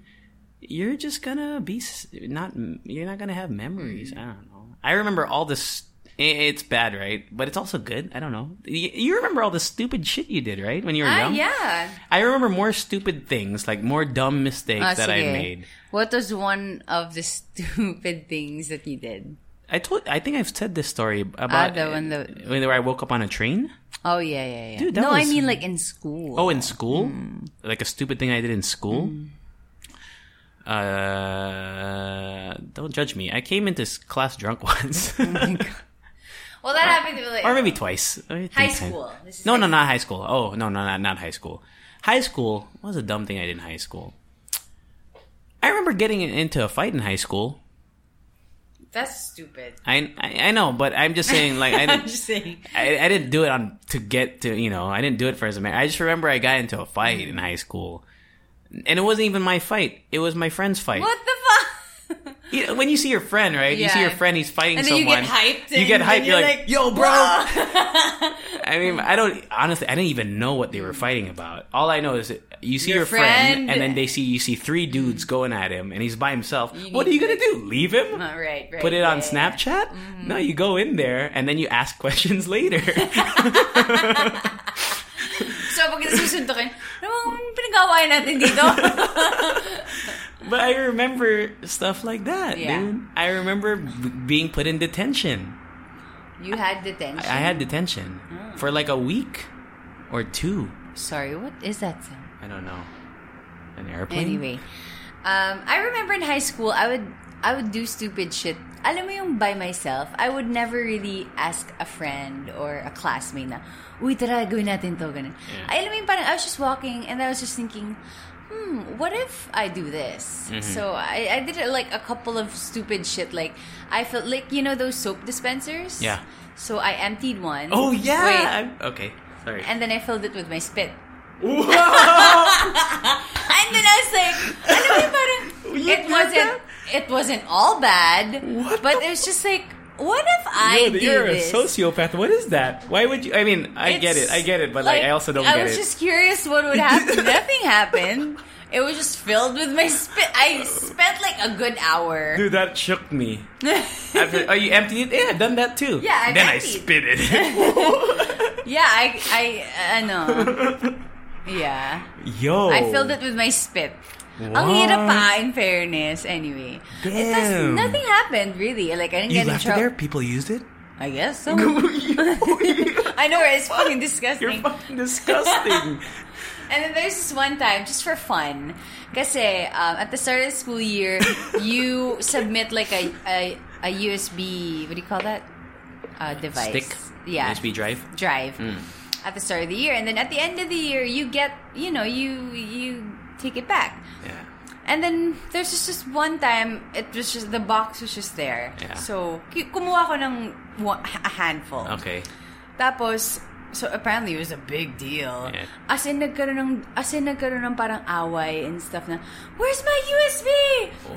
S1: you're just gonna be not you're not gonna have memories
S2: Mm.
S1: i don't know i remember all this it's bad right but it's also good i don't know you, remember all the stupid shit you did right when you were
S2: ah,
S1: young
S2: yeah.
S1: i remember more stupid things like more dumb mistakes
S2: Ah,
S1: that i made
S2: What was one of the <laughs> stupid things that you did?
S1: I told. I think I've said this story about
S2: the one that-
S1: when I woke up on a train.
S2: Oh yeah, yeah, yeah.
S1: Dude,
S2: no, I mean like in school.
S1: Oh, in school?
S2: Hmm.
S1: Like a stupid thing I did in school? Uh, don't judge me. I came into class drunk <laughs> once.
S2: Well, that happened to me like
S1: or maybe twice.
S2: High school.
S1: No, no, not high school. Oh, no, no, not, not high school. High school what was a dumb thing I did in high school. I remember getting into a fight in high school.
S2: That's stupid.
S1: I, I, I know, but I'm just saying, like, I <laughs>
S2: I'm
S1: didn't,
S2: just saying.
S1: I, I didn't do it on to get to you know I didn't do it for as a man. I just remember I got into a fight in high school, and it wasn't even my fight. It was my friend's fight.
S2: What the?
S1: You know, when you see your friend, right? You see your friend, he's fighting
S2: And then you get hyped
S1: You get hyped. You're
S2: you're
S1: like,
S2: like,
S1: "Yo, bro!" <laughs> I mean, I don't honestly. I didn't even know what they were fighting about. All I know is that you see your,
S2: Your
S1: friend,
S2: friend.
S1: and then they see you see three dudes going at him, and he's by himself.
S2: You
S1: what are you gonna do? Leave him?
S2: Uh, right, right.
S1: Put it on
S2: yeah, yeah.
S1: Snapchat? No, you go in there and then you ask <laughs> questions later. <laughs>
S2: So pag nasusuntokin, ano bang natin dito?
S1: But I remember stuff like that,
S2: Yeah.
S1: dude. I remember b- being put in detention.
S2: you had detention.
S1: I had detention for like a week or two.
S2: Sorry, what is that sound?
S1: I don't know. An airplane?
S2: Anyway, um, I remember in high school, I would I would do stupid shit. Alam mo yung by myself, I would never really ask a friend or a classmate na, uy, tara, gawin natin to, ganun.
S1: Yeah.
S2: I, alam mo yung parang, I was just walking and I was just thinking, hmm, what if I do this?
S1: Mm-hmm.
S2: So I, I did like a couple of stupid shit. Like, I felt like, you know those soap dispensers?
S1: Yeah.
S2: So I emptied one.
S1: Oh, yeah.
S2: Wait,
S1: I'm- okay. Sorry.
S2: and then I filled it with my spit. <laughs> And then I was like, alam mo yung parang, it wasn't,
S1: that?
S2: it wasn't all bad,
S1: What
S2: but it was just like, what if I
S1: Yo,
S2: do
S1: you're
S2: this?
S1: a sociopath. What is that? Why would you? I mean, I get it. I get it. But like, I also don't
S2: I was just curious what would happen. <laughs> Nothing happened. It was just filled with my spit. I spent like a good hour.
S1: Dude, that shook me. <laughs> After, oh, you emptied it? Yeah, I've done that too.
S2: Yeah, I've
S1: Then I spit it. <laughs>
S2: Yeah, I, I, ano. Yeah.
S1: Yo.
S2: I filled it with my spit. Ang
S1: Wow.
S2: hirap pa, in fairness. Anyway. It does, nothing happened, really. Like, I didn't
S1: You
S2: get in
S1: left there?
S2: trouble.
S1: People used it?
S2: I guess so. <laughs> I know? It's fucking disgusting.
S1: You're fucking disgusting. <laughs>
S2: And then there's this one time, just for fun, kasi um, at the start of the school year, you <laughs> submit like a, a, a USB, what do you call that? Uh, device.
S1: Stick?
S2: Yeah.
S1: USB drive?
S2: Drive. At the start of the year. And then at the end of the year, you get, you know, you you take it back.
S1: Yeah.
S2: And then there's just this one time, it was just, the box was just there.
S1: Yeah.
S2: So, kumuha ko ng a handful.
S1: Okay.
S2: Tapos, so apparently it was a big deal.
S1: Yeah.
S2: As in, nagkaroon ng, as in, nagkaroon ng parang away and stuff na, where's my USB?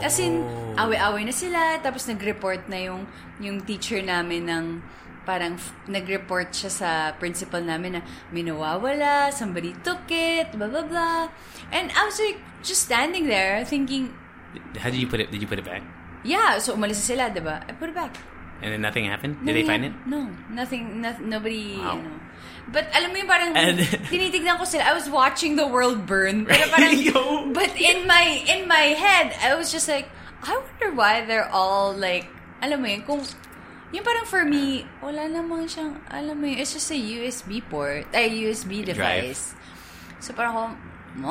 S2: As in,
S1: Oh.
S2: away-away na sila. Tapos nag-report na yung, yung teacher namin ng, parang nag-report siya sa principal namin na may nawawala, somebody took it, blah, blah, blah. And I was like, just standing there thinking,
S1: How did you put it? Did you put it back?
S2: yeah, so umalis sila, diba? I put it back.
S1: And then nothing happened? Did
S2: No,
S1: they find it?
S2: No, nothing, no, nobody,
S1: Wow.
S2: you know. But alam mo yung parang <laughs>
S1: And-
S2: tinitignan ko sila. I was watching the world burn. Pero <laughs> parang,
S1: Yo.
S2: but in my in my head, I was just like, I wonder why they're all like, alam mo yun, kung Yung parang for me, wala namang siyang, alam mo yun, it's just a USB port, ay, USB device. So parang ako,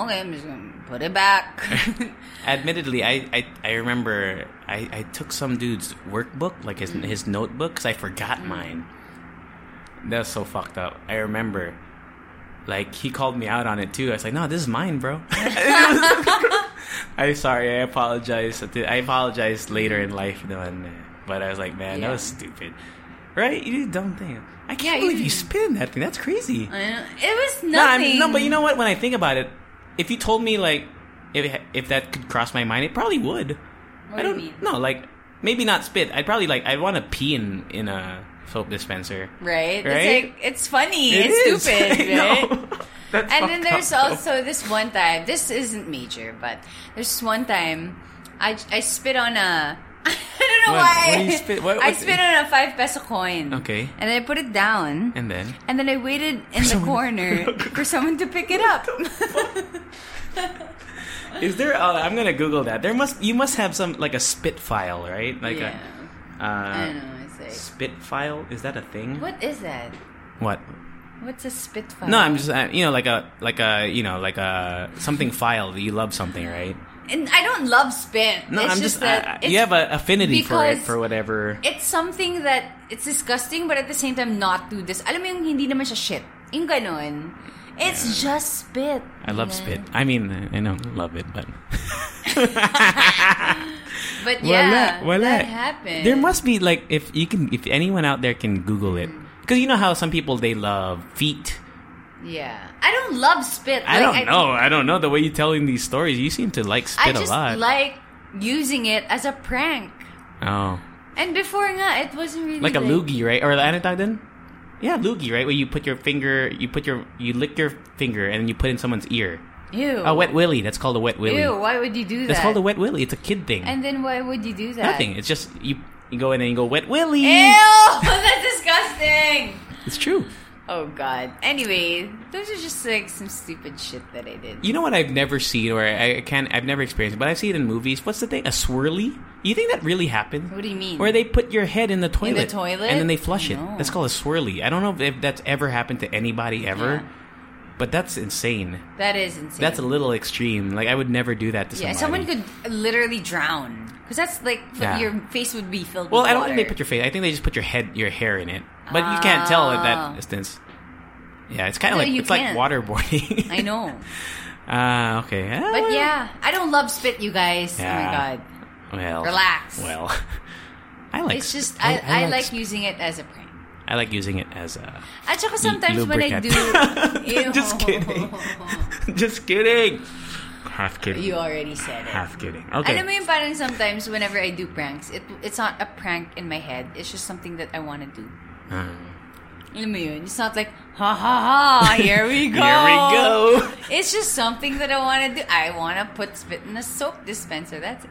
S2: okay, I'm just gonna put it back. <laughs>
S1: Admittedly, I, I, I remember I, I took some dude's workbook, like his his notebook, because I forgot mm. mine. That's so fucked up. I remember, like he called me out on it too. I was like, "No, this is mine, bro." <laughs> <laughs> I'm sorry. I apologize. I apologize later in life, though, and man. But I was like, man, that was stupid. Right? You did a dumb thing. I can't
S2: Yeah, you
S1: believe you
S2: did.
S1: spin that thing. That's crazy.
S2: I it was
S1: No, I'm-
S2: nothing.
S1: no, but you know what? When I think about it, if you told me like if if that could cross my mind, it probably would.
S2: What
S1: I
S2: do you
S1: don't
S2: mean?
S1: No, like maybe not spit. I'd probably like I'd want to pee in in a soap dispenser.
S2: Right?
S1: Right?
S2: It's like, it's funny.
S1: It
S2: it's
S1: is. <laughs>
S2: Stupid, right? <laughs> And then there's
S1: up, though.
S2: also this one time. This isn't major, but there's this one time I I spit on a. I don't know why.
S1: what do you spit- what-
S2: I
S1: what-
S2: spit on a five peso coin.
S1: Okay.
S2: And then I put it down.
S1: and then
S2: And then I waited in the
S1: someone-
S2: corner <laughs> for someone to pick it up. <laughs>
S1: is there? Uh, I'm gonna Google that. There must you must have some like a spit file, right? Like
S2: yeah.
S1: a
S2: I
S1: uh,
S2: don't know. It's like,
S1: spit file. Is that a thing?
S2: what is that?
S1: What?
S2: What's a spit file?
S1: No, I'm just uh, you know like a like a you know like a something file that you love something, right?
S2: And I don't love spit.
S1: No,
S2: it's
S1: I'm
S2: just, that it's,
S1: you have an affinity for it for whatever.
S2: it's something that it's disgusting, but at the same time not too dis. Alam mo yung hindi naman siya shit. Yung ganon. It's just spit.
S1: I love spit. I mean, I don't love it, but <laughs> <laughs>
S2: But yeah,
S1: Wala, wala.
S2: that happened.
S1: there must be like if you can if anyone out there can Google it mm. because you know how some people they love feet.
S2: Yeah, I don't love spit.
S1: I don't know. I don't know the way you're telling these stories. You seem to like
S2: I
S1: spit
S2: just
S1: a lot.
S2: like using it as a prank.
S1: oh,
S2: And before nga, it wasn't really
S1: like a loogie, right? Or ano dun? Yeah, loogie, right? Where you put your finger, you put your, you lick your finger, and you put in someone's ear.
S2: Ew.
S1: A wet willy. That's called a wet willy.
S2: Ew. Why would you do that?
S1: That's called a wet willy. It's a kid thing.
S2: And then why would you do that?
S1: Nothing. It's just you. You go in and you go wet willy.
S2: Ew! <laughs> That's disgusting.
S1: It's true.
S2: Oh god. Anyway, those are just like some stupid shit that I did.
S1: You know what I've never seen, or I, I can't, I've never experienced, it, but I've seen it in movies. What's the thing? A swirly? You think that really happened?
S2: What do you mean?
S1: Where they put your head in the toilet,
S2: toilet?
S1: and then they flush it.
S2: No.
S1: That's called a swirly. I don't know if that's ever happened to anybody ever,
S2: Yeah.
S1: But that's insane.
S2: That is insane.
S1: That's a little extreme. Like I would never do that to
S2: yeah.
S1: somebody.
S2: Someone could literally drown because that's like
S1: Yeah.
S2: your face would be filled. With water.
S1: Well, I don't
S2: water.
S1: think they put your face. I think they just put your head, your hair in it. But you can't tell at that distance. Yeah, it's kind of
S2: No,
S1: like it's like
S2: can't.
S1: waterboarding. <laughs>
S2: I know, <laughs>
S1: Ah, okay. Ah,
S2: but yeah, I don't love spit, you guys. Oh my god,
S1: Well,
S2: Relax.
S1: Well, <laughs> I like.
S2: it's just
S1: sp-
S2: I, I, like using it as a prank.
S1: I like using it as a.
S2: At saka sometimes when I do. Ew. <laughs>
S1: Just <laughs> kidding. <laughs> Just kidding. Half kidding.
S2: You already said it.
S1: Half kidding. Okay.
S2: Alam mo yung parang sometimes whenever I do pranks, it it's not a prank in my head. It's just something that I want to do.
S1: Ah.
S2: Alam mo yun? It's not like, ha ha ha, here we go.
S1: Here we go.
S2: It's just something that I want to do. I want to put spit in a soap dispenser. That's it.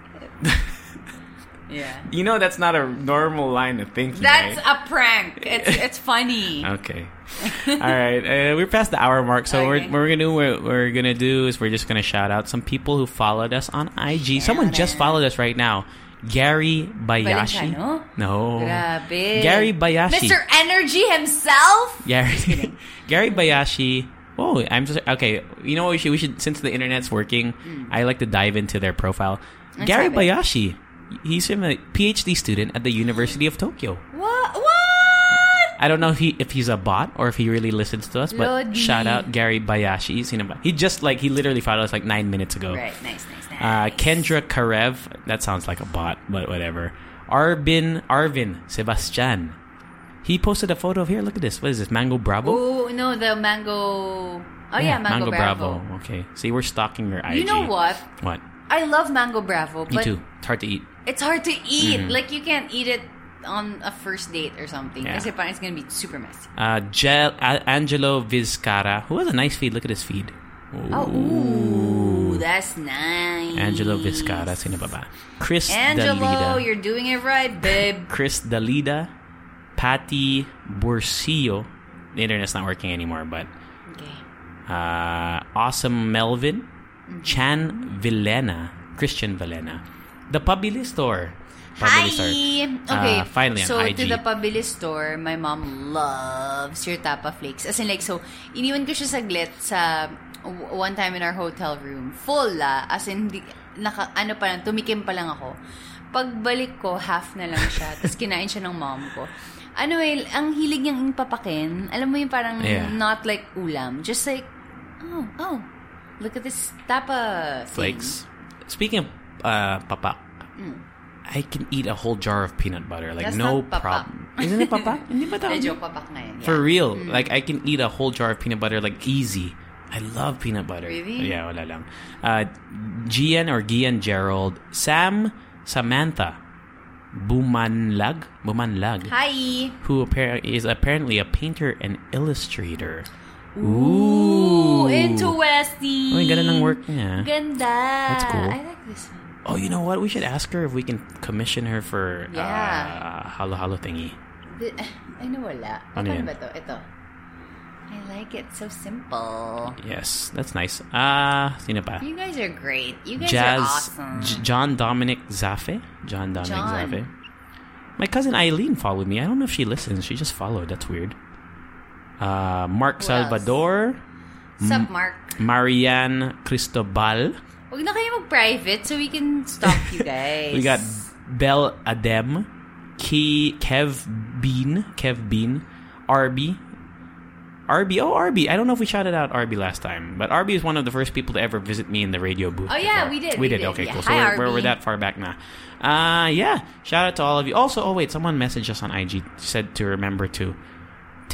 S2: Yeah.
S1: You know that's not a normal line of thinking.
S2: That's
S1: right?
S2: a prank. It's <laughs> it's funny.
S1: Okay. <laughs> All right. Uh, we're past the hour mark, so
S2: Okay.
S1: we're, what we're gonna do. What we're gonna do is we're just gonna shout out some people who followed us on IG. Someone just followed us right now. Gary Bayashi. No.
S2: Grabe.
S1: Gary Bayashi.
S2: Mr. Energy himself?
S1: Gary <laughs> Gary Bayashi. Oh, I'm just okay. You know what we should we should since the internet's working, I like to dive into their profile.
S2: Let's
S1: Gary. Bayashi. He's a PhD student at the University of Tokyo.
S2: What? What?
S1: I don't know if he if he's a bot or if he really listens to us, but
S2: Lodi.
S1: shout out Gary Bayashi. Sino ba? He just like he literally followed us like nine minutes ago.
S2: Right. Nice, nice, nice.
S1: Uh, Kendra Karev, that sounds like a bot, but whatever. Arvin Arvin Sebastian. He posted a photo of here. Look at this. What is this? Mango Bravo.
S2: Oh, no, the mango. Oh, yeah, mango, Bravo.
S1: Okay. See, we're stalking your IG.
S2: You know what?
S1: What?
S2: I love mango Bravo,
S1: Me too. It's hard to eat.
S2: It's hard to eat.
S1: Mhm.
S2: Like, you can't eat it on a first date or something.
S1: Yeah.
S2: Kasi parang it's gonna be super messy.
S1: Uh, Gel, Angelo Vizcara, who has a nice feed. Look at his feed.
S2: Oh, ooh, that's nice.
S1: Angelo Vizcara. Sino ba ba? Chris
S2: Angelo,
S1: Dalida.
S2: you're doing it right, babe. <coughs>
S1: Chris Dalida. Patty Bursillo. The internet's not working anymore, but
S2: Okay.
S1: uh, Awesome Melvin, Chan Villena, Christian Villena, the Pabili store.
S2: Hi!
S1: Pabili store.
S2: Okay,
S1: Uh, finally on
S2: so
S1: IG.
S2: to the Pabili store, my mom loves your Tapa Flakes. As in like, so, iniwan ko siya saglit sa one time in our hotel room. Full la. As in, di, naka, ano pa lang, tumikim pa lang ako. Pagbalik ko, half na lang siya. <laughs> Tapos kinain siya ng mom ko. Ano eh, ang hilig niyang papakin. Alam mo yung parang
S1: Yeah.
S2: not like ulam. Just like, oh, oh, look at this Tapa thing.
S1: Flakes. Speaking of uh, papak, I can eat a whole jar of peanut butter. Like
S2: Mm. That's
S1: no
S2: not papak.
S1: problem. Isn't it papak? <laughs> Hindi ba
S2: Medyo papak na yun.
S1: For
S2: yeah.
S1: real. Like I can eat a whole jar of peanut butter like easy. I love peanut butter.
S2: Really?
S1: Yeah, wala lang. Uh, Gian or Gian Gerald, Sam Samantha Bumanlag, Bumanlag,
S2: Hi!
S1: who appar- is apparently a painter and illustrator.
S2: Ooh, into Westy.
S1: Oh, yung ganda ng work niya.
S2: Ganda.
S1: That's cool.
S2: I like this one.
S1: Oh, you know what? We should ask her if we can commission her for
S2: Yeah.
S1: uh, halo halo thingy.
S2: The, ay, nawala.
S1: Ano yan?
S2: ba to? Ito. I like it. So simple.
S1: Yes, that's nice. Ah, uh, sino pa?
S2: You guys are great. You guys
S1: Jazz
S2: are awesome.
S1: J- John Dominic Zafe. John Dominic
S2: John.
S1: Zaffe. My cousin Eileen followed me. I don't know if she listens. She just followed. That's weird. Uh, Mark
S2: Who else?
S1: Salvador,
S2: Sup, Mark?
S1: Marianne Cristobal.
S2: Huwag na kayo mag-private so we can stalk you <laughs> guys.
S1: We got Belle Adem, Key Kev Bean, Kev Bean, Arby. Arby, oh Arby! I don't know if we shouted out Arby last time, but Arby is one of the first people to ever visit me in the radio booth.
S2: Oh, yeah,
S1: before.
S2: we did,
S1: We,
S2: we
S1: did.
S2: did,
S1: Okay,
S2: yeah.
S1: cool. So
S2: Hi,
S1: we're, we're, we're that far back now. Uh, yeah. Shout out to all of you. Also, oh wait, someone messaged us on IG said to remember to.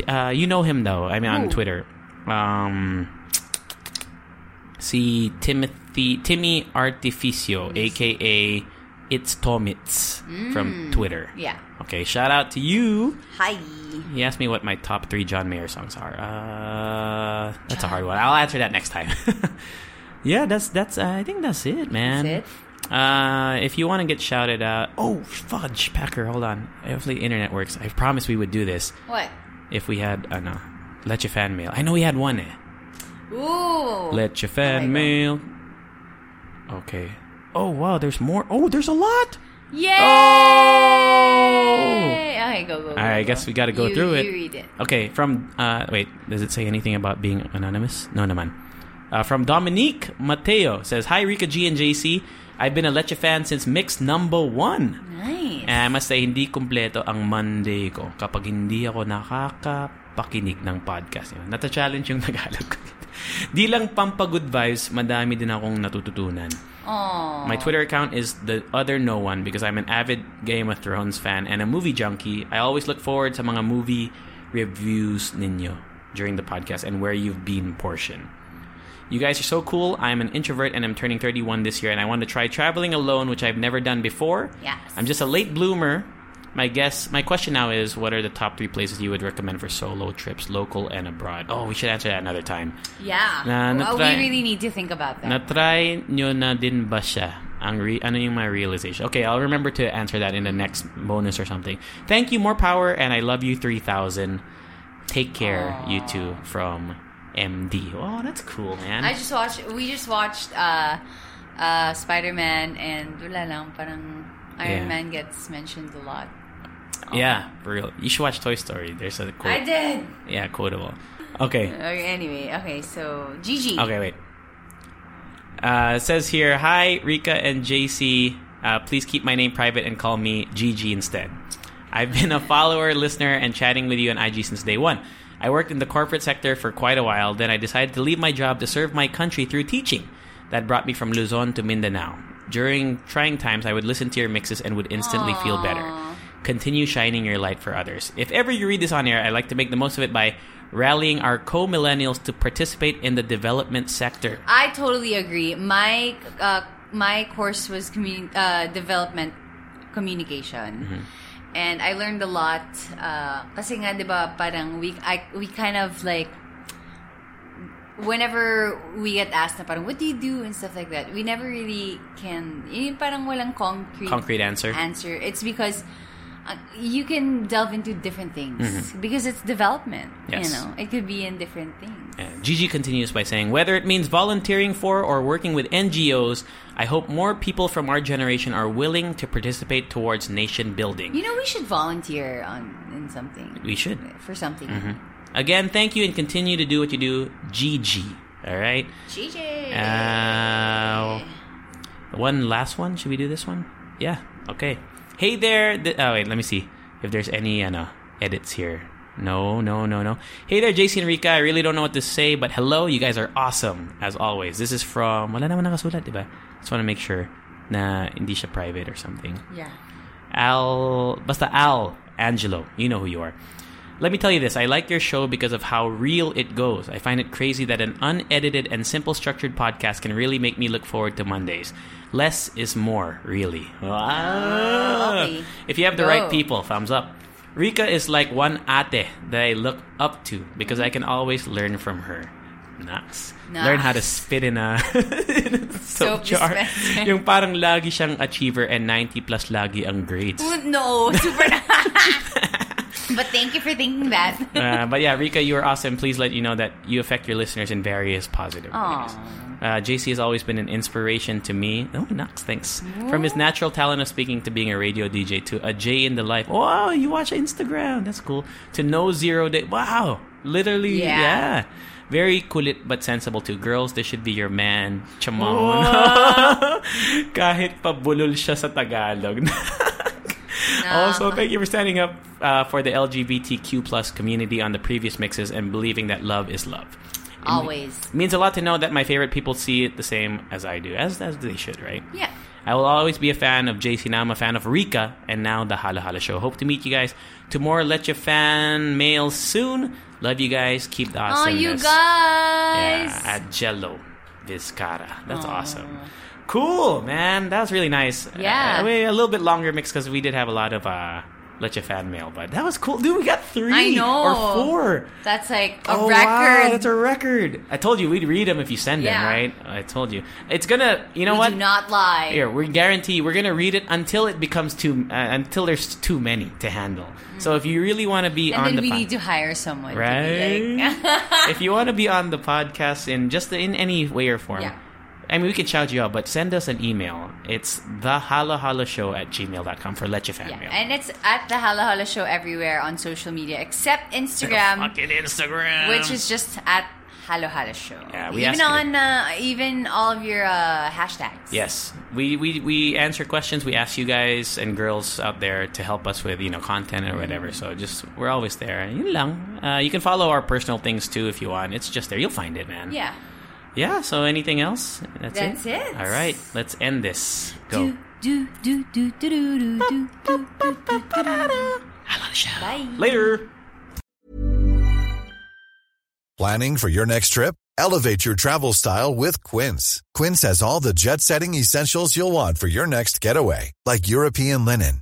S1: Uh, you know him though. I mean on Twitter. Um, si Timothy Timmy Artificio, aka It's Tomits from Twitter.
S2: Yeah.
S1: Okay, shout out to you.
S2: Hi.
S1: He asked me what my top three John Mayer songs are. Uh, that's a hard one. I'll answer that next time. <laughs> yeah, that's that's. Uh, I think that's it, man.
S2: That's
S1: Uh, if you want to get shouted out, oh fudge, Packer, hold on. Hopefully, the internet works. I promised we would do this
S2: What?
S1: if we had. Uh, no, let your fan mail. I know we had one. Eh.
S2: Ooh.
S1: Let your fan
S2: Oh my God.
S1: Okay. Oh wow, there's more. Oh, there's a lot.
S2: Yay!
S1: Oh!
S2: Okay, go, go, go.
S1: I
S2: go.
S1: guess we gotta go
S2: You-
S1: through it.
S2: You read it.
S1: Okay, from uh wait, does it say anything about being anonymous? No naman. Uh, from Dominique Mateo says, "Hi Rica G and JC. I've been a Leche fan since mix number one.
S2: Nice.
S1: And I must say, hindi kumpleto ang Monday ko kapag hindi ako nakakapakinig ng podcast. Nata-challenge yung Tagalog ko. <laughs> Di lang pampagood vibes, madami din akong natututunan.
S2: Aww.
S1: My Twitter account is the other no one because I'm an avid Game of Thrones fan and a movie junkie. I always look forward sa mga movie reviews ninyo during the podcast and where you've been portion. You guys are so cool. I'm an introvert and I'm turning 31 this year and I want to try traveling alone, which I've never done before.
S2: Yes.
S1: I'm just a late bloomer. My guess, my question now is, what are the top three places you would recommend for solo trips, local and abroad? Oh, we should answer that another time.
S2: Yeah.
S1: Na-
S2: we really need to think about that.
S1: Na-try nyo na din ba siya? Ang re- ano yung my realization? Okay, I'll remember to answer that in the next bonus or something. Thank you, more power, and I love you 3000. Take care, you two, from MD. Oh, that's cool, man.
S2: I just watched. We just watched uh, uh, Spider Man, and wala lang parang
S1: Yeah.
S2: Iron Man gets mentioned a lot.
S1: Yeah, for real. You should watch Toy Story. There's a quote.
S2: I did.
S1: Yeah, quotable. Okay.
S2: Okay, anyway, okay, so Gigi.
S1: Okay, wait. Uh, it says here, Hi, Rica and JC. Uh, please keep my name private and call me Gigi instead. I've been a <laughs> follower, listener, and chatting with you on IG since day one. I worked in the corporate sector for quite a while, then I decided to leave my job to serve my country through teaching. That brought me from Luzon to Mindanao. During trying times, I would listen to your mixes and would instantly feel better. Continue shining your light for others. If ever you read this on air, I'd like to make the most of it by rallying our co millennials to participate in the development sector.
S2: I totally agree. My uh, my course was commun- uh, development communication.
S1: Mm-hmm.
S2: And I learned a lot. Uh, kasi nga, di ba, parang we, I, we kind of like, whenever we get asked na parang, what do you do? And stuff like that. We never really can, yun parang walang concrete,
S1: Concrete answer.
S2: answer. It's because you can delve into different things. Because it's development.
S1: Mm-hmm. Yes.
S2: You know, it could be in different things.
S1: And Gigi continues by saying, whether it means volunteering for or working with NGOs, I hope more people from our generation are willing to participate towards nation building.
S2: You know, we should volunteer on in something.
S1: We should.
S2: For something.
S1: Again, thank you and continue to do what you do, Gigi. All right.
S2: GJ.
S1: Uh, one last one. Should we do this one? Yeah. Okay. Hey there. Th- oh wait, let me see if there's any uh, no, edits here. No, no, no, no. Hey there, JC and Rica. I really don't know what to say, but hello. You guys are awesome as always. This is from wala naman nakasulat, diba? Just want to make sure na hindi siya private or something.
S2: yeah.
S1: Al, basta Al Angelo, you know who you are. Let me tell you this, I like your show because of how real it goes. I find it crazy that an unedited and simple structured podcast can really make me look forward to Mondays. Less is more, really. Wow.
S2: okay.
S1: If you have the right people, thumbs up. Rica is like one ate that I look up to because I mm-hmm. can always learn from her. Nice. Learn how to spit in a, <laughs> in a soap,
S2: Soap
S1: jar.
S2: dispenser.
S1: Yung parang lagi siyang achiever and 90 plus lagi ang grades.
S2: Oh, no, super. <laughs> but thank you for thinking that.
S1: uh, but yeah, Rica, you are awesome. Please let you know that you affect your listeners in various positive ways. Uh, JC has always been an inspiration to me. Oh, Knox, thanks. From his natural talent of speaking to being a radio DJ to a J in the life. Oh, you watch Instagram. That's cool. To no zero day. Wow. Literally, yeah.
S2: Yeah.
S1: Very kulit but sensible too. Girls, this should be your man. Chamon. <laughs> Kahit pabulol siya sa Tagalog. <laughs> Also, thank you for standing up uh, for the LGBTQ plus community on the previous mixes and believing that love is love. It
S2: Always.
S1: means a lot to know that my favorite people see it the same as I do, as as they should, right?
S2: Yeah.
S1: I will always be a fan of JC. Now I'm a fan of Rica, and now the Halo Halo Show. Hope to meet you guys tomorrow. Let your fan mail soon. Love you guys. Keep the
S2: awesome.
S1: Oh,
S2: you guys.
S1: Yeah, at Jello Vizcara. That's awesome. Cool, man. That was really nice.
S2: Yeah.
S1: Uh, we- a little bit longer mix because we did have a lot of uh, Leche fan mail, but that was cool. Dude, we got three
S2: I know.
S1: or four.
S2: That's like a
S1: oh,
S2: record.
S1: Wow, that's a record. I told you we'd read them if you send them, right? I told you. It's gonna, you know
S2: we
S1: what?
S2: do not lie.
S1: Here, we guarantee we're gonna read it until it becomes too, uh, until there's too many to handle. So if you really want to be
S2: and
S1: on
S2: then
S1: the
S2: we
S1: pod-
S2: need to hire someone. To
S1: Right?
S2: be like, <laughs>
S1: if you want to be on the podcast in just in any way or form,
S2: Yeah.
S1: I mean, we can shout you out, but send us an email. It's the show at gmail.com for Leche Fan
S2: yeah.
S1: Mail.
S2: And it's at the Halo Halo Show everywhere on social media except Instagram, <laughs>
S1: Fucking Instagram.
S2: which is just at Halo Hala Show.
S1: Yeah, we
S2: even on uh, even all of your uh, hashtags.
S1: Yes, we, we we answer questions. We ask you guys and girls out there to help us with you know content or whatever. So just we're always there. Yun lang. Uh, you can follow our personal things too if you want. It's just there. You'll find it, man.
S2: Yeah.
S1: Yeah. So anything else? That's,
S2: That's it.
S1: All right. Let's end this. Go.
S2: Do do do do do do do do do do do do. Bye.
S1: Later.
S3: Planning for your next trip? Elevate your travel style with Quince. Quince has all the jet setting essentials you'll want for your next getaway, like European linen,